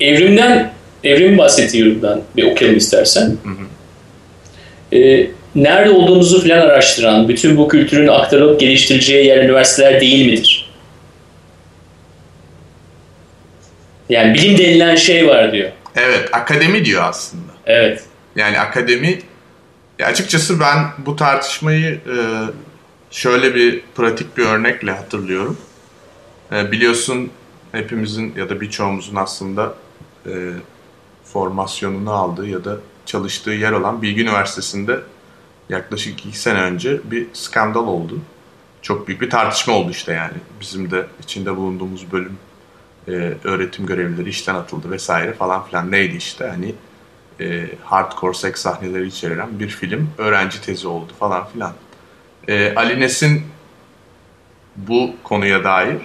Speaker 2: evrimden evrim bahsediyorum ben bir okuyalım istersen. Hı hı. Ee, nerede olduğumuzu falan araştıran, bütün bu kültürün aktarılıp geliştireceği yer üniversiteler değil midir? Yani bilim denilen şey var diyor.
Speaker 1: Evet, akademi diyor aslında.
Speaker 2: Evet.
Speaker 1: Yani akademi, ya açıkçası ben bu tartışmayı e, şöyle bir pratik bir örnekle hatırlıyorum. E, biliyorsun hepimizin ya da birçoğumuzun aslında e, formasyonunu aldığı ya da çalıştığı yer olan Bilgi Üniversitesi'nde yaklaşık iki sene önce bir skandal oldu. Çok büyük bir tartışma oldu işte yani. Bizim de içinde bulunduğumuz bölüm e, öğretim görevlileri işten atıldı vesaire falan filan neydi işte hani e, hardcore seks sahneleri içeren bir film öğrenci tezi oldu falan filan. E, Ali Nesin bu konuya dair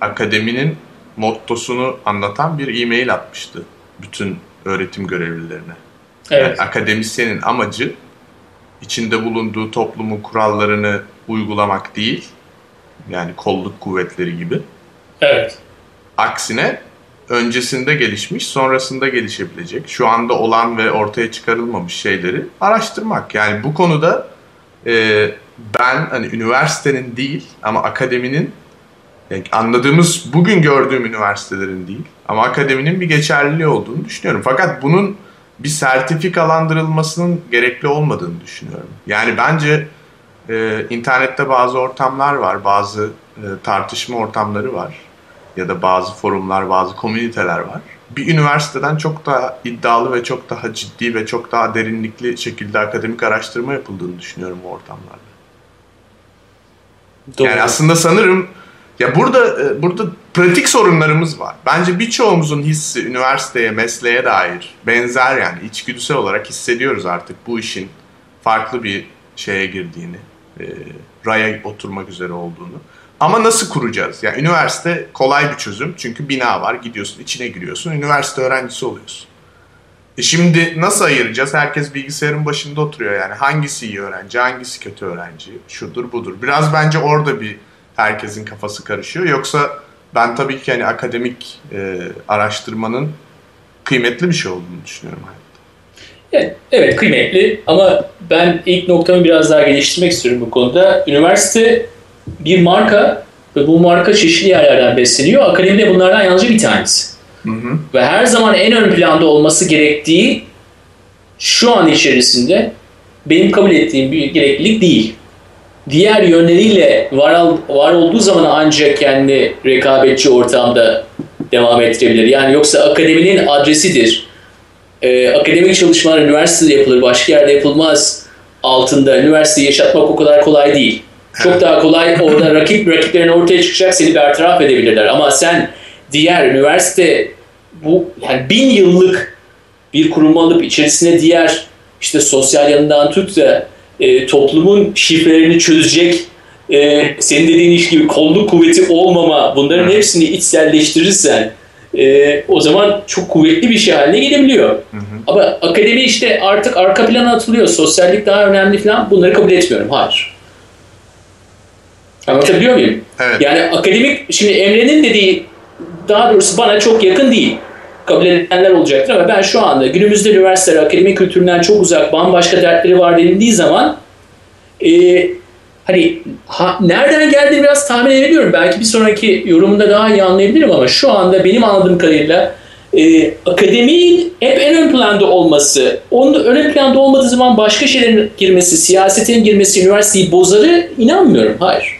Speaker 1: akademinin mottosunu anlatan bir e-mail atmıştı bütün öğretim görevlilerine. Evet. Yani akademisyenin amacı içinde bulunduğu toplumun kurallarını uygulamak değil, yani kolluk kuvvetleri gibi.
Speaker 2: Evet.
Speaker 1: Aksine öncesinde gelişmiş, sonrasında gelişebilecek, şu anda olan ve ortaya çıkarılmamış şeyleri araştırmak. Yani bu konuda e, ben hani üniversitenin değil ama akademinin yani anladığımız bugün gördüğüm üniversitelerin değil ama akademinin bir geçerliliği olduğunu düşünüyorum. Fakat bunun bir sertifikalandırılmasının gerekli olmadığını düşünüyorum. Yani bence e, internette bazı ortamlar var, bazı e, tartışma ortamları var ya da bazı forumlar, bazı komüniteler var. Bir üniversiteden çok daha iddialı ve çok daha ciddi ve çok daha derinlikli şekilde akademik araştırma yapıldığını düşünüyorum bu ortamlarda. Doğru. Yani aslında sanırım ya burada e, burada pratik sorunlarımız var. Bence birçoğumuzun hissi üniversiteye, mesleğe dair benzer yani içgüdüsel olarak hissediyoruz artık bu işin farklı bir şeye girdiğini, e, raya oturmak üzere olduğunu. Ama nasıl kuracağız? Yani üniversite kolay bir çözüm çünkü bina var, gidiyorsun, içine giriyorsun, üniversite öğrencisi oluyorsun. E şimdi nasıl ayıracağız? Herkes bilgisayarın başında oturuyor yani. Hangisi iyi öğrenci, hangisi kötü öğrenci, şudur budur. Biraz bence orada bir herkesin kafası karışıyor. Yoksa ben tabii ki hani akademik e, araştırmanın kıymetli bir şey olduğunu düşünüyorum hayatta.
Speaker 2: Evet, evet kıymetli ama ben ilk noktamı biraz daha geliştirmek istiyorum bu konuda. Üniversite bir marka ve bu marka çeşitli yerlerden besleniyor. Akademi de bunlardan yalnızca bir tanesi. Hı hı. Ve her zaman en ön planda olması gerektiği şu an içerisinde benim kabul ettiğim bir gereklilik değil diğer yönleriyle var, var olduğu zaman ancak kendi rekabetçi ortamda devam ettirebilir. Yani yoksa akademinin adresidir. Ee, akademik çalışmalar üniversitede yapılır, başka yerde yapılmaz altında üniversiteyi yaşatmak o kadar kolay değil. Çok daha kolay orada rakip rakiplerin ortaya çıkacak seni bertaraf edebilirler. Ama sen diğer üniversite bu yani bin yıllık bir kurum alıp içerisine diğer işte sosyal yanından tut da e, toplumun şifrelerini çözecek e, senin dediğin iş gibi kolluk kuvveti olmama bunların hepsini içselleştirirsen e, o zaman çok kuvvetli bir şey haline gelebiliyor. Hı hı. Ama akademi işte artık arka plana atılıyor. Sosyallik daha önemli falan bunları kabul etmiyorum. Hayır. Anlatabiliyor muyum? Evet. Yani akademik, şimdi Emre'nin dediği daha doğrusu bana çok yakın değil kabul edenler olacaktır ama ben şu anda günümüzde üniversiteler akademik kültüründen çok uzak bambaşka dertleri var denildiği zaman e, hani ha, nereden geldiğini biraz tahmin edebiliyorum. Belki bir sonraki yorumunda daha iyi anlayabilirim ama şu anda benim anladığım kadarıyla e, akademinin hep en ön planda olması, onun ön planda olmadığı zaman başka şeylerin girmesi, siyasetin girmesi üniversiteyi bozarı inanmıyorum. Hayır.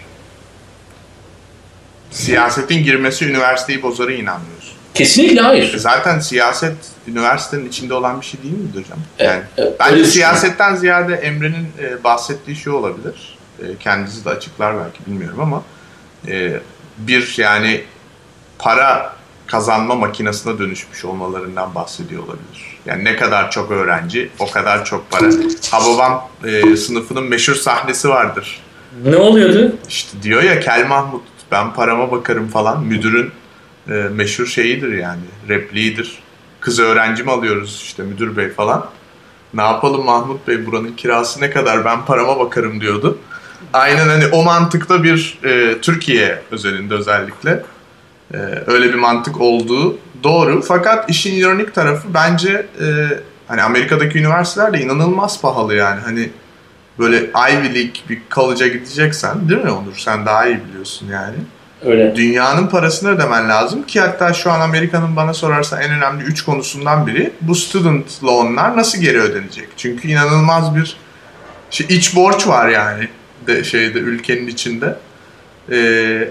Speaker 1: Siyasetin girmesi üniversiteyi bozarı inanmıyorum.
Speaker 2: Kesinlikle hayır.
Speaker 1: Zaten siyaset üniversitenin içinde olan bir şey değil midir hocam? Yani e, bence siyasetten ziyade Emre'nin e, bahsettiği şey olabilir. E, kendisi de açıklar belki bilmiyorum ama e, bir yani para kazanma makinesine dönüşmüş olmalarından bahsediyor olabilir. Yani ne kadar çok öğrenci, o kadar çok para. Hababam e, sınıfının meşhur sahnesi vardır.
Speaker 2: Ne oluyordu?
Speaker 1: İşte diyor ya Kel Mahmut ben parama bakarım falan müdürün e, meşhur şeyidir yani repliğidir. Kız öğrenci mi alıyoruz işte müdür bey falan. Ne yapalım Mahmut Bey buranın kirası ne kadar ben parama bakarım diyordu. Aynen hani o mantıkta bir e, Türkiye özelinde özellikle e, öyle bir mantık olduğu doğru. Fakat işin ironik tarafı bence e, hani Amerika'daki üniversiteler de inanılmaz pahalı yani. Hani böyle Ivy League bir college'a gideceksen değil mi Onur? Sen daha iyi biliyorsun yani.
Speaker 2: Öyle.
Speaker 1: Dünyanın parasını ödemen lazım ki hatta şu an Amerika'nın bana sorarsa en önemli üç konusundan biri bu student loanlar nasıl geri ödenecek? Çünkü inanılmaz bir şey, iç borç var yani de şeyde ülkenin içinde. Ee,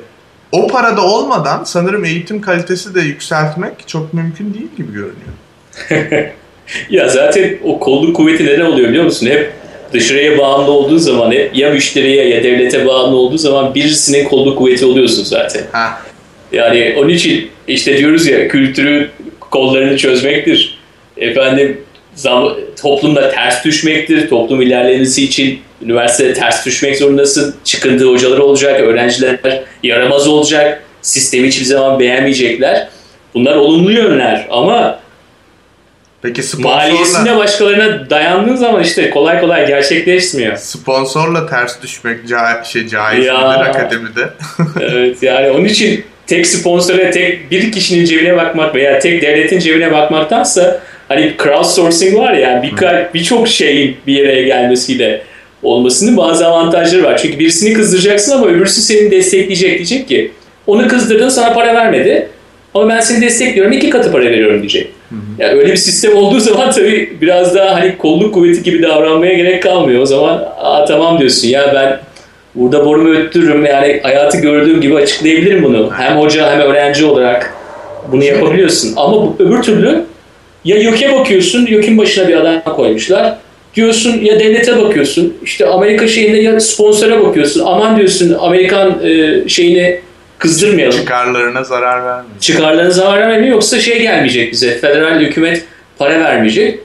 Speaker 1: o parada olmadan sanırım eğitim kalitesi de yükseltmek çok mümkün değil gibi görünüyor.
Speaker 2: ya zaten o kolluk kuvveti neden oluyor biliyor musun? Hep dışarıya bağımlı olduğu zaman hep ya müşteriye ya devlete bağımlı olduğu zaman birisinin kolluk kuvveti oluyorsun zaten.
Speaker 1: Ha.
Speaker 2: Yani onun için işte diyoruz ya kültürü kollarını çözmektir. Efendim zam, toplumda ters düşmektir. Toplum ilerlemesi için üniversitede ters düşmek zorundasın. Çıkıntığı hocalar olacak, öğrenciler yaramaz olacak. Sistemi hiçbir zaman beğenmeyecekler. Bunlar olumlu yönler ama
Speaker 1: Peki sponsorla,
Speaker 2: maliyesinde başkalarına dayandığın zaman işte kolay kolay gerçekleşmiyor.
Speaker 1: sponsorla ters düşmek ca şey caiz
Speaker 2: Ya.
Speaker 1: midir akademide?
Speaker 2: evet yani onun için tek sponsora tek bir kişinin cebine bakmak veya tek devletin cebine bakmaktansa hani crowdsourcing var ya yani birka- birçok şeyin bir yere gelmesiyle olmasının bazı avantajları var. Çünkü birisini kızdıracaksın ama öbürsü seni destekleyecek diyecek ki onu kızdırdın sana para vermedi ama ben seni destekliyorum iki katı para veriyorum diyecek. Yani öyle bir sistem olduğu zaman tabii biraz daha hani kolluk kuvveti gibi davranmaya gerek kalmıyor. O zaman Aa, tamam diyorsun ya ben burada borumu öttürürüm yani hayatı gördüğüm gibi açıklayabilirim bunu. Hem hoca hem öğrenci olarak bunu yapabiliyorsun. Ama bu, öbür türlü ya YÖK'e bakıyorsun, YÖK'ün başına bir adam koymuşlar. Diyorsun ya devlete bakıyorsun, işte Amerika şeyinde ya sponsora bakıyorsun. Aman diyorsun Amerikan e, şeyini kızdırmayalım
Speaker 1: Çıkarlarına zarar vermiyor.
Speaker 2: çıkarlarına zarar vermiyor yoksa şey gelmeyecek bize. Federal hükümet para vermeyecek.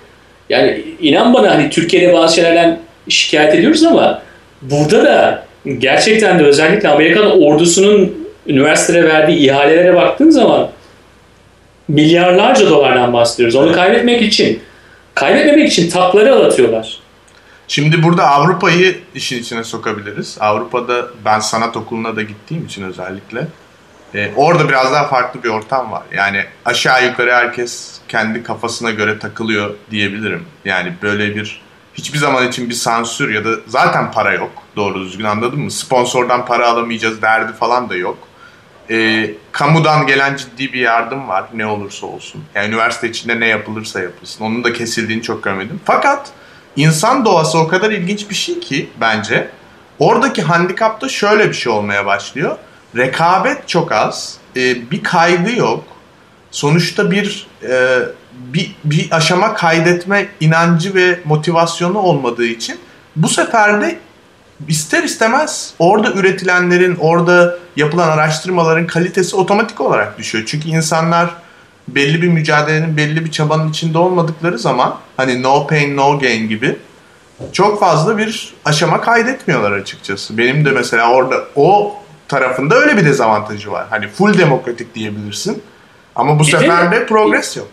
Speaker 2: Yani inan bana hani Türkiye'de bazı şeylerden şikayet ediyoruz ama burada da gerçekten de özellikle Amerikan ordusunun üniversitelere verdiği ihalelere baktığın zaman milyarlarca dolardan bahsediyoruz. Onu kaybetmek için kaybetmemek için takları alatıyorlar.
Speaker 1: Şimdi burada Avrupa'yı işin içine sokabiliriz. Avrupa'da ben sanat okuluna da gittiğim için özellikle. e, orada biraz daha farklı bir ortam var. Yani aşağı yukarı herkes kendi kafasına göre takılıyor diyebilirim. Yani böyle bir hiçbir zaman için bir sansür ya da zaten para yok. Doğru düzgün anladın mı? Sponsordan para alamayacağız derdi falan da yok. E, kamudan gelen ciddi bir yardım var ne olursa olsun. Yani üniversite içinde ne yapılırsa yapılsın. Onun da kesildiğini çok görmedim. Fakat insan doğası o kadar ilginç bir şey ki bence. Oradaki handikapta şöyle bir şey olmaya başlıyor. Rekabet çok az. e, bir kaygı yok. Sonuçta bir, e, bir bir aşama kaydetme inancı ve motivasyonu olmadığı için bu sefer de ister istemez orada üretilenlerin, orada yapılan araştırmaların kalitesi otomatik olarak düşüyor. Çünkü insanlar belli bir mücadelenin, belli bir çabanın içinde olmadıkları zaman hani no pain no gain gibi çok fazla bir aşama kaydetmiyorlar açıkçası. Benim de mesela orada o tarafında öyle bir dezavantajı var. Hani full demokratik diyebilirsin. Ama bu
Speaker 2: Bir de-
Speaker 1: sefer de progres yok.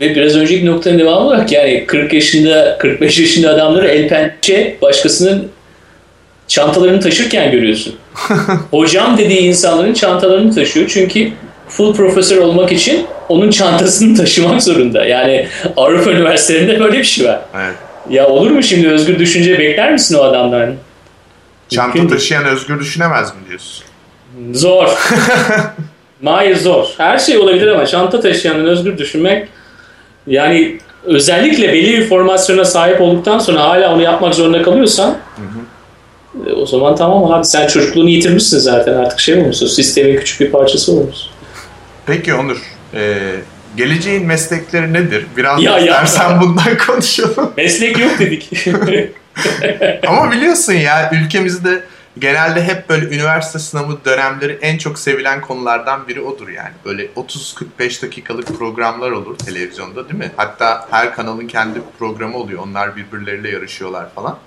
Speaker 2: Ve biraz önceki noktanın devamı olarak yani 40 yaşında, 45 yaşında adamları el pençe başkasının çantalarını taşırken görüyorsun. Hocam dediği insanların çantalarını taşıyor çünkü full profesör olmak için onun çantasını taşımak zorunda. Yani Avrupa üniversitelerinde böyle bir şey var.
Speaker 1: Evet.
Speaker 2: Ya olur mu şimdi özgür düşünce bekler misin o adamdan?
Speaker 1: Çanta
Speaker 2: Mümkün değil.
Speaker 1: taşıyan özgür düşünemez mi diyorsun?
Speaker 2: Zor. Hayır zor. Her şey olabilir ama çanta taşıyanın özgür düşünmek yani özellikle belli bir formasyona sahip olduktan sonra hala onu yapmak zorunda kalıyorsan e, o zaman tamam abi sen çocukluğunu yitirmişsin zaten artık şey olmuşsun sistemin küçük bir parçası olmuşsun.
Speaker 1: Peki Onur, e, geleceğin meslekleri nedir? Biraz
Speaker 2: Ya,
Speaker 1: da
Speaker 2: ya.
Speaker 1: istersen bundan konuşalım.
Speaker 2: Meslek yok dedik.
Speaker 1: Ama biliyorsun ya ülkemizde genelde hep böyle üniversite sınavı dönemleri en çok sevilen konulardan biri odur yani. Böyle 30-45 dakikalık programlar olur televizyonda değil mi? Hatta her kanalın kendi programı oluyor. Onlar birbirleriyle yarışıyorlar falan.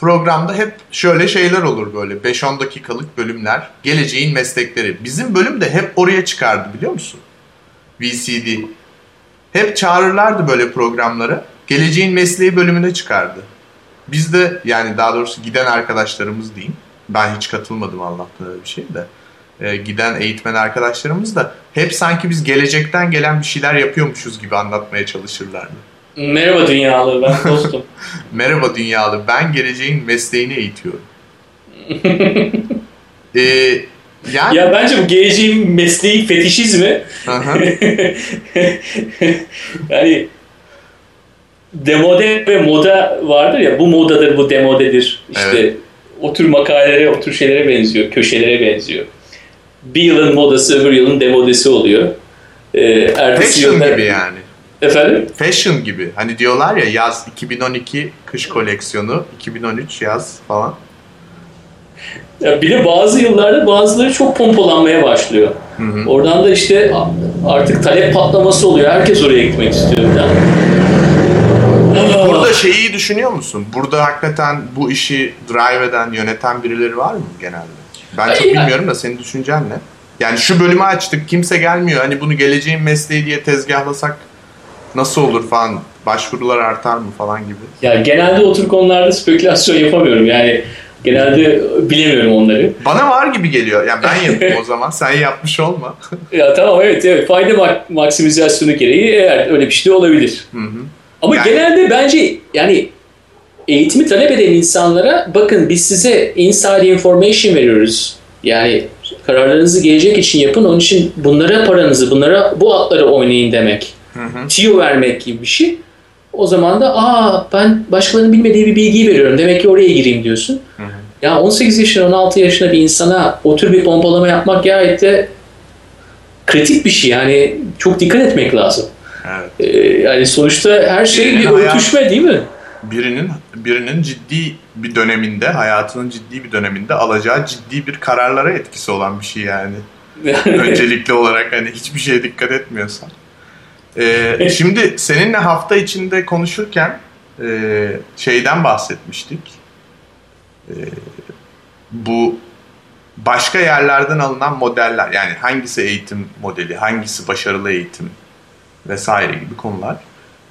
Speaker 1: Programda hep şöyle şeyler olur böyle 5-10 dakikalık bölümler. Geleceğin meslekleri. Bizim bölüm de hep oraya çıkardı biliyor musun? VCD. Hep çağırırlardı böyle programları. Geleceğin mesleği bölümüne çıkardı. Biz de yani daha doğrusu giden arkadaşlarımız diyeyim. Ben hiç katılmadım Allah'tan öyle bir şey de. Ee, giden eğitmen arkadaşlarımız da hep sanki biz gelecekten gelen bir şeyler yapıyormuşuz gibi anlatmaya çalışırlardı.
Speaker 2: Merhaba dünyalı ben dostum.
Speaker 1: Merhaba dünyalı ben geleceğin mesleğini eğitiyorum. ee, yani...
Speaker 2: Ya bence bu geleceğin mesleği fetişizmi yani demode ve moda vardır ya bu modadır bu demodedir. İşte evet. o tür makalelere, o tür şeylere benziyor, köşelere benziyor. Bir yılın modası öbür yılın demodesi oluyor.
Speaker 1: Ee, ertesi Fashion yılda... gibi yani.
Speaker 2: Efendim?
Speaker 1: Fashion gibi. Hani diyorlar ya yaz 2012 kış koleksiyonu, 2013 yaz falan.
Speaker 2: Ya bir de bazı yıllarda bazıları çok pompalanmaya başlıyor. Hı hı. Oradan da işte artık talep patlaması oluyor. Herkes oraya gitmek istiyor. Falan.
Speaker 1: Burada şeyi düşünüyor musun? Burada hakikaten bu işi drive eden, yöneten birileri var mı genelde? Ben çok bilmiyorum da senin düşüncen ne? Yani şu bölümü açtık kimse gelmiyor. Hani bunu geleceğin mesleği diye tezgahlasak nasıl olur falan başvurular artar mı falan gibi.
Speaker 2: Ya genelde o tür konularda spekülasyon yapamıyorum. Yani genelde bilemiyorum onları.
Speaker 1: Bana var gibi geliyor. Yani ben yapayım o zaman. Sen yapmış olma.
Speaker 2: ya tamam evet evet. Fayda mak- maksimizasyonu gereği eğer öyle bir şey de olabilir. Hı hı. Ama yani... genelde bence yani eğitimi talep eden insanlara bakın biz size inside information veriyoruz. Yani kararlarınızı gelecek için yapın. Onun için bunlara paranızı, bunlara bu atları oynayın demek. Hı Tiyo vermek gibi bir şey. O zaman da aa ben başkalarının bilmediği bir bilgiyi veriyorum. Demek ki oraya gireyim diyorsun. Hı hı. Ya 18 yaşında 16 yaşında bir insana o tür bir pompalama yapmak gayet de kritik bir şey. Yani çok dikkat etmek lazım. Evet. Ee, yani sonuçta her şey birinin bir örtüşme değil mi?
Speaker 1: Birinin birinin ciddi bir döneminde, hayatının ciddi bir döneminde alacağı ciddi bir kararlara etkisi olan bir şey yani. Öncelikli olarak hani hiçbir şeye dikkat etmiyorsan. Ee, şimdi seninle hafta içinde konuşurken e, şeyden bahsetmiştik. E, bu başka yerlerden alınan modeller yani hangisi eğitim modeli, hangisi başarılı eğitim vesaire gibi konular.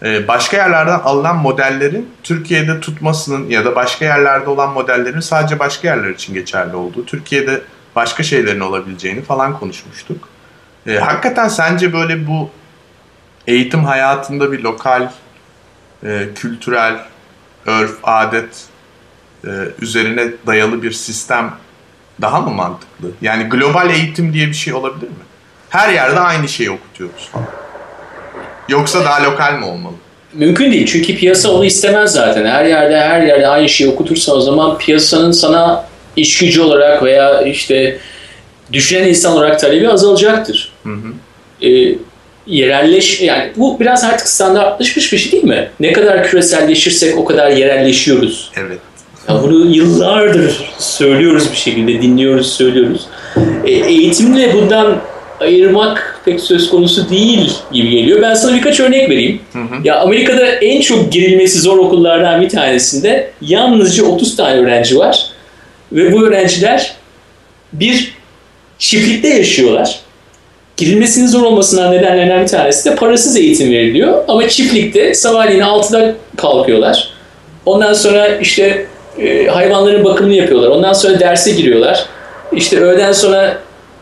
Speaker 1: E, başka yerlerden alınan modellerin Türkiye'de tutmasının ya da başka yerlerde olan modellerin sadece başka yerler için geçerli olduğu, Türkiye'de başka şeylerin olabileceğini falan konuşmuştuk. E, hakikaten sence böyle bu eğitim hayatında bir lokal, e, kültürel, örf, adet e, üzerine dayalı bir sistem daha mı mantıklı? Yani global eğitim diye bir şey olabilir mi? Her yerde aynı şeyi okutuyoruz. Yoksa daha lokal mi olmalı?
Speaker 2: Mümkün değil çünkü piyasa onu istemez zaten. Her yerde her yerde aynı şeyi okutursan o zaman piyasanın sana iş gücü olarak veya işte düşünen insan olarak talebi azalacaktır. Hı hı. Ee, yerelleş yani bu biraz artık standartlaşmış bir şey değil mi? Ne kadar küreselleşirsek o kadar yerelleşiyoruz.
Speaker 1: Evet.
Speaker 2: Ya bunu yıllardır söylüyoruz bir şekilde, dinliyoruz, söylüyoruz. E, eğitimle bundan ayırmak pek söz konusu değil gibi geliyor. Ben sana birkaç örnek vereyim. Hı hı. Ya Amerika'da en çok girilmesi zor okullardan bir tanesinde yalnızca 30 tane öğrenci var. Ve bu öğrenciler bir çiftlikte yaşıyorlar girilmesinin zor olmasından nedenlerden bir tanesi de parasız eğitim veriliyor. Ama çiftlikte sabahleyin 6'da kalkıyorlar. Ondan sonra işte e, hayvanların bakımını yapıyorlar. Ondan sonra derse giriyorlar. İşte öğleden sonra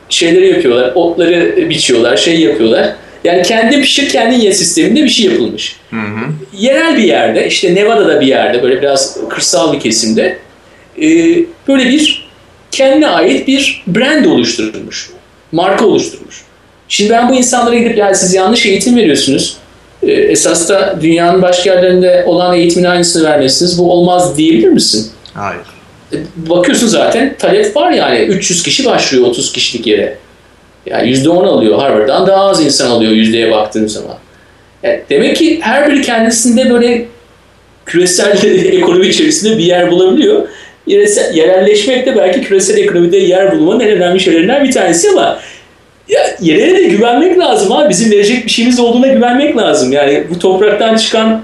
Speaker 2: şeyleri yapıyorlar. Otları biçiyorlar, şey yapıyorlar. Yani kendi pişir kendin ye sisteminde bir şey yapılmış. Hı hı. Yerel bir yerde, işte Nevada'da bir yerde, böyle biraz kırsal bir kesimde e, böyle bir kendine ait bir brand oluşturulmuş. Marka oluşturmuş. Şimdi ben bu insanlara gidip yani siz yanlış eğitim veriyorsunuz. E, esas da dünyanın başka yerlerinde olan eğitimin aynısını vermezsiniz. Bu olmaz diyebilir misin?
Speaker 1: Hayır.
Speaker 2: E, bakıyorsun zaten talep var yani. 300 kişi başlıyor 30 kişilik yere. Yani %10 alıyor. Harvard'dan daha az insan alıyor yüzdeye baktığın zaman. Yani e, demek ki her biri kendisinde böyle küresel ekonomi içerisinde bir yer bulabiliyor. Yerelleşmek de belki küresel ekonomide yer bulmanın en önemli şeylerinden bir tanesi ama ya yere de güvenmek lazım abi. Bizim verecek bir şeyimiz olduğuna güvenmek lazım. Yani bu topraktan çıkan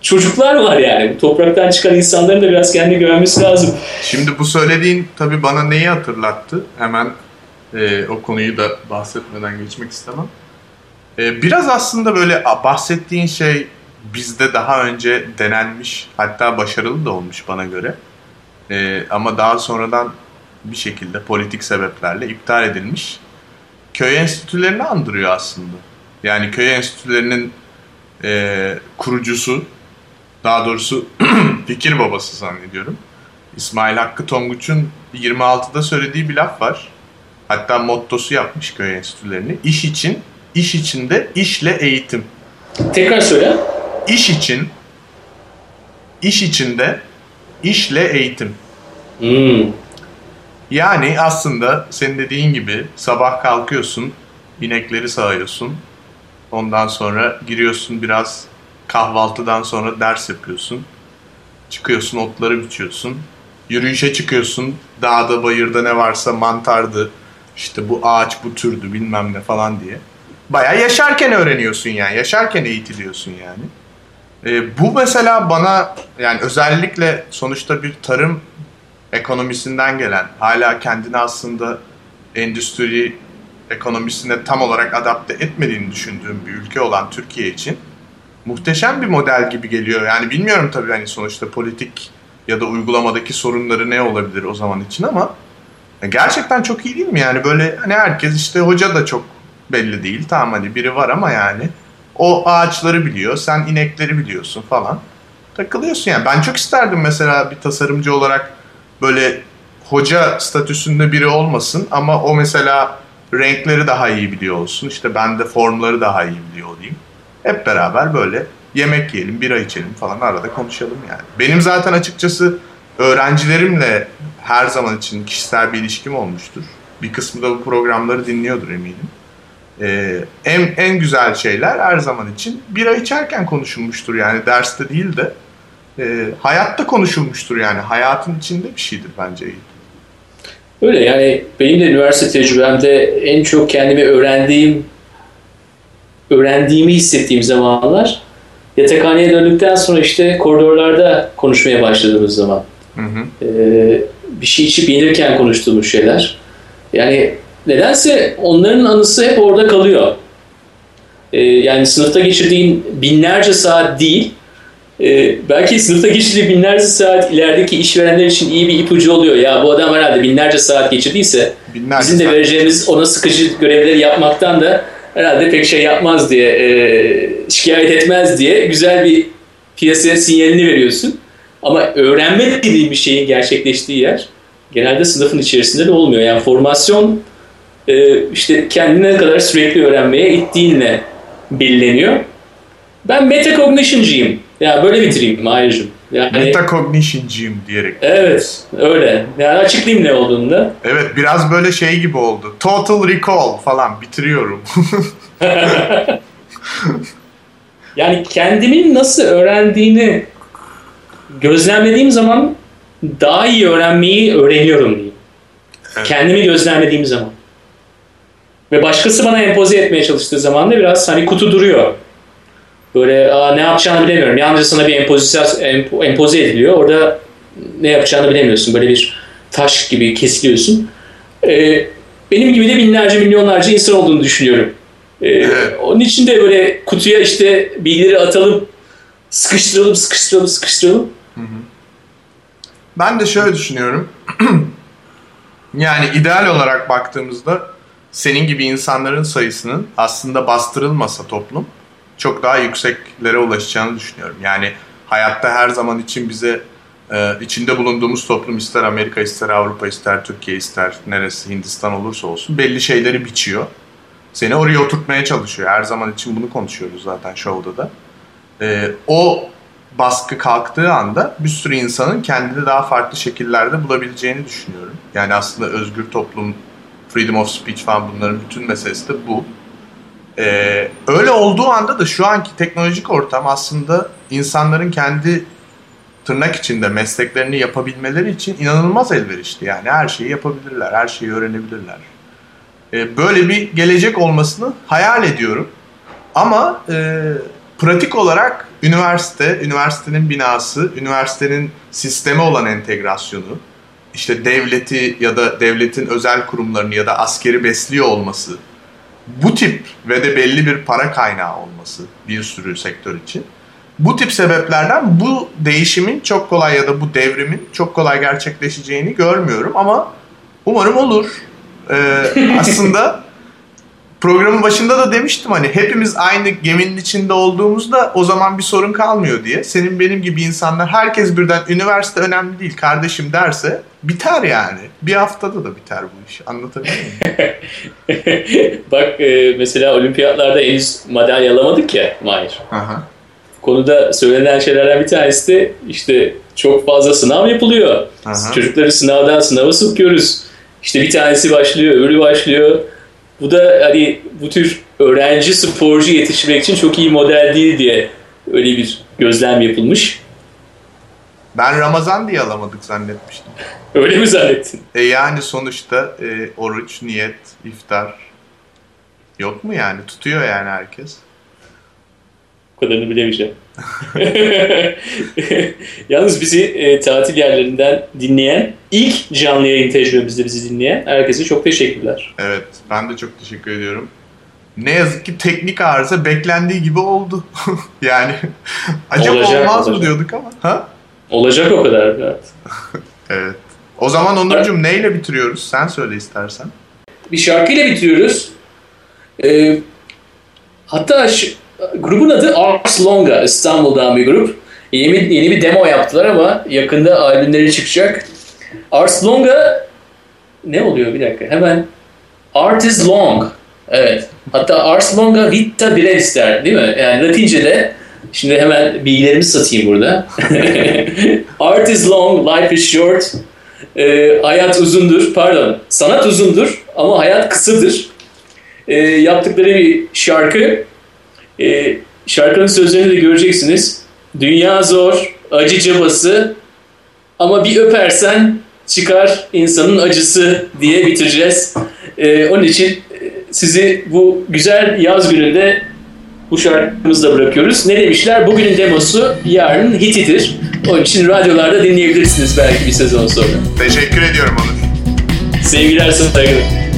Speaker 2: çocuklar var yani. Topraktan çıkan insanların da biraz kendine güvenmesi lazım.
Speaker 1: Şimdi bu söylediğin tabii bana neyi hatırlattı? Hemen e, o konuyu da bahsetmeden geçmek istemem. E, biraz aslında böyle bahsettiğin şey bizde daha önce denenmiş hatta başarılı da olmuş bana göre. E, ama daha sonradan bir şekilde politik sebeplerle iptal edilmiş. Köy enstitülerini andırıyor aslında. Yani köy enstitülerinin e, kurucusu, daha doğrusu fikir babası zannediyorum. İsmail Hakkı Tonguç'un 26'da söylediği bir laf var. Hatta mottosu yapmış köy enstitülerini. İş için, iş içinde işle eğitim.
Speaker 2: Tekrar söyle.
Speaker 1: İş için, iş içinde işle eğitim.
Speaker 2: Hmm.
Speaker 1: Yani aslında senin dediğin gibi sabah kalkıyorsun, inekleri sağıyorsun. Ondan sonra giriyorsun biraz kahvaltıdan sonra ders yapıyorsun. Çıkıyorsun otları biçiyorsun. Yürüyüşe çıkıyorsun. Dağda bayırda ne varsa mantardı. İşte bu ağaç bu türdü bilmem ne falan diye. Baya yaşarken öğreniyorsun yani. Yaşarken eğitiliyorsun yani. E, bu mesela bana yani özellikle sonuçta bir tarım ekonomisinden gelen, hala kendini aslında endüstri ekonomisine tam olarak adapte etmediğini düşündüğüm bir ülke olan Türkiye için muhteşem bir model gibi geliyor. Yani bilmiyorum tabii hani sonuçta politik ya da uygulamadaki sorunları ne olabilir o zaman için ama gerçekten çok iyi değil mi? Yani böyle hani herkes işte hoca da çok belli değil. Tamam hani biri var ama yani o ağaçları biliyor, sen inekleri biliyorsun falan. Takılıyorsun yani. Ben çok isterdim mesela bir tasarımcı olarak böyle hoca statüsünde biri olmasın ama o mesela renkleri daha iyi biliyor olsun. İşte ben de formları daha iyi biliyor olayım. Hep beraber böyle yemek yiyelim, bira içelim falan arada konuşalım yani. Benim zaten açıkçası öğrencilerimle her zaman için kişisel bir ilişkim olmuştur. Bir kısmı da bu programları dinliyordur eminim. Ee, en, en güzel şeyler her zaman için bira içerken konuşulmuştur yani derste değil de e, hayatta konuşulmuştur yani hayatın içinde bir şeydir bence eğitim.
Speaker 2: Öyle yani benim de üniversite tecrübemde en çok kendimi öğrendiğim öğrendiğimi hissettiğim zamanlar yatakhaneye döndükten sonra işte koridorlarda konuşmaya başladığımız zaman. Hı hı. Ee, bir şey içip yenirken konuştuğumuz şeyler. Yani nedense onların anısı hep orada kalıyor. Ee, yani sınıfta geçirdiğin binlerce saat değil, e, belki sınıfta geçirdiği binlerce saat ilerideki işverenler için iyi bir ipucu oluyor. Ya bu adam herhalde binlerce saat geçirdiyse binlerce bizim de saat. vereceğimiz ona sıkıcı görevleri yapmaktan da herhalde pek şey yapmaz diye, e, şikayet etmez diye güzel bir piyasaya sinyalini veriyorsun. Ama öğrenme dediğim bir şeyin gerçekleştiği yer genelde sınıfın içerisinde de olmuyor. Yani formasyon e, işte kendine kadar sürekli öğrenmeye ittiğinle belirleniyor. Ben metacognition'cıyım. Ya böyle bitireyim Mahir'cim.
Speaker 1: Yani, Metacognition'cıyım diyerek.
Speaker 2: Evet öyle. Yani açıklayayım ne olduğunu da.
Speaker 1: Evet biraz böyle şey gibi oldu. Total Recall falan bitiriyorum.
Speaker 2: yani kendimin nasıl öğrendiğini gözlemlediğim zaman daha iyi öğrenmeyi öğreniyorum diyeyim. Evet. Kendimi gözlemlediğim zaman. Ve başkası bana empoze etmeye çalıştığı zaman da biraz hani kutu duruyor. Böyle Aa, ne yapacağını bilemiyorum. Yalnızca sana bir empozisyon, empoze ediliyor. Orada ne yapacağını bilemiyorsun. Böyle bir taş gibi kesiliyorsun. Ee, benim gibi de binlerce milyonlarca insan olduğunu düşünüyorum. Ee, onun için de böyle kutuya işte bilgileri atalım, sıkıştıralım, sıkıştıralım, sıkıştıralım.
Speaker 1: Ben de şöyle düşünüyorum. yani ideal olarak baktığımızda senin gibi insanların sayısının aslında bastırılmasa toplum çok daha yükseklere ulaşacağını düşünüyorum. Yani hayatta her zaman için bize e, içinde bulunduğumuz toplum ister Amerika ister Avrupa ister Türkiye ister neresi Hindistan olursa olsun belli şeyleri biçiyor. Seni oraya oturtmaya çalışıyor. Her zaman için bunu konuşuyoruz zaten şovda da. E, o baskı kalktığı anda bir sürü insanın kendini daha farklı şekillerde bulabileceğini düşünüyorum. Yani aslında özgür toplum, freedom of speech falan bunların bütün meselesi de bu. Ee, öyle olduğu anda da şu anki teknolojik ortam aslında insanların kendi tırnak içinde mesleklerini yapabilmeleri için inanılmaz elverişli. Yani her şeyi yapabilirler, her şeyi öğrenebilirler. Ee, böyle bir gelecek olmasını hayal ediyorum. Ama e, pratik olarak üniversite, üniversitenin binası, üniversitenin sisteme olan entegrasyonu, işte devleti ya da devletin özel kurumlarını ya da askeri besliyor olması, bu tip ve de belli bir para kaynağı olması bir sürü sektör için. Bu tip sebeplerden bu değişimin çok kolay ya da bu devrimin çok kolay gerçekleşeceğini görmüyorum ama umarım olur. Ee, aslında programın başında da demiştim hani hepimiz aynı geminin içinde olduğumuzda o zaman bir sorun kalmıyor diye. Senin benim gibi insanlar herkes birden üniversite önemli değil kardeşim derse biter yani. Bir haftada da biter bu iş. Anlatabiliyor muyum?
Speaker 2: Bak e, mesela olimpiyatlarda henüz madalya alamadık ya Mahir.
Speaker 1: Aha.
Speaker 2: Konuda söylenen şeylerden bir tanesi de işte çok fazla sınav yapılıyor.
Speaker 1: Aha.
Speaker 2: Çocukları sınavdan sınava sokuyoruz. İşte bir tanesi başlıyor, öbürü başlıyor. Bu da hani bu tür öğrenci sporcu yetiştirmek için çok iyi model değil diye öyle bir gözlem yapılmış.
Speaker 1: Ben Ramazan diye alamadık zannetmiştim.
Speaker 2: Öyle mi zannettin?
Speaker 1: E yani sonuçta e, oruç, niyet, iftar yok mu yani? Tutuyor yani herkes.
Speaker 2: O kadarını bilemeyeceğim. Yalnız bizi e, tatil yerlerinden dinleyen, ilk canlı yayın tecrübemizde bizi dinleyen herkese çok teşekkürler.
Speaker 1: Evet, ben de çok teşekkür ediyorum. Ne yazık ki teknik arıza beklendiği gibi oldu. yani acaba
Speaker 2: Olacak,
Speaker 1: olmaz mı
Speaker 2: olacak.
Speaker 1: diyorduk ama. Ha?
Speaker 2: Olacak o kadar. Evet.
Speaker 1: Evet. O zaman Onurcuğum neyle bitiriyoruz? Sen söyle istersen.
Speaker 2: Bir şarkıyla bitiriyoruz. Ee, hatta grubun adı Ars Longa, İstanbul'dan bir grup. Yeni, yeni bir demo yaptılar ama yakında albümleri çıkacak. Ars Longa ne oluyor bir dakika hemen Art is long. Evet. Hatta Ars Longa Vita Brevister değil mi? Yani Latince'de şimdi hemen bilgilerimi satayım burada. Art is long, life is short. Ee, hayat uzundur, pardon. Sanat uzundur ama hayat kısadır. Ee, yaptıkları bir şarkı. Ee, şarkının sözlerini de göreceksiniz. Dünya zor, acı cabası ama bir öpersen çıkar insanın acısı diye bitireceğiz. Ee, onun için e, sizi bu güzel yaz gününde bu şarkımızla bırakıyoruz. Ne demişler? Bugünün demosu yarının hitidir. Onun için radyolarda dinleyebilirsiniz belki bir sezon sonra.
Speaker 1: Teşekkür ediyorum Onur.
Speaker 2: Sevgiler saygılar.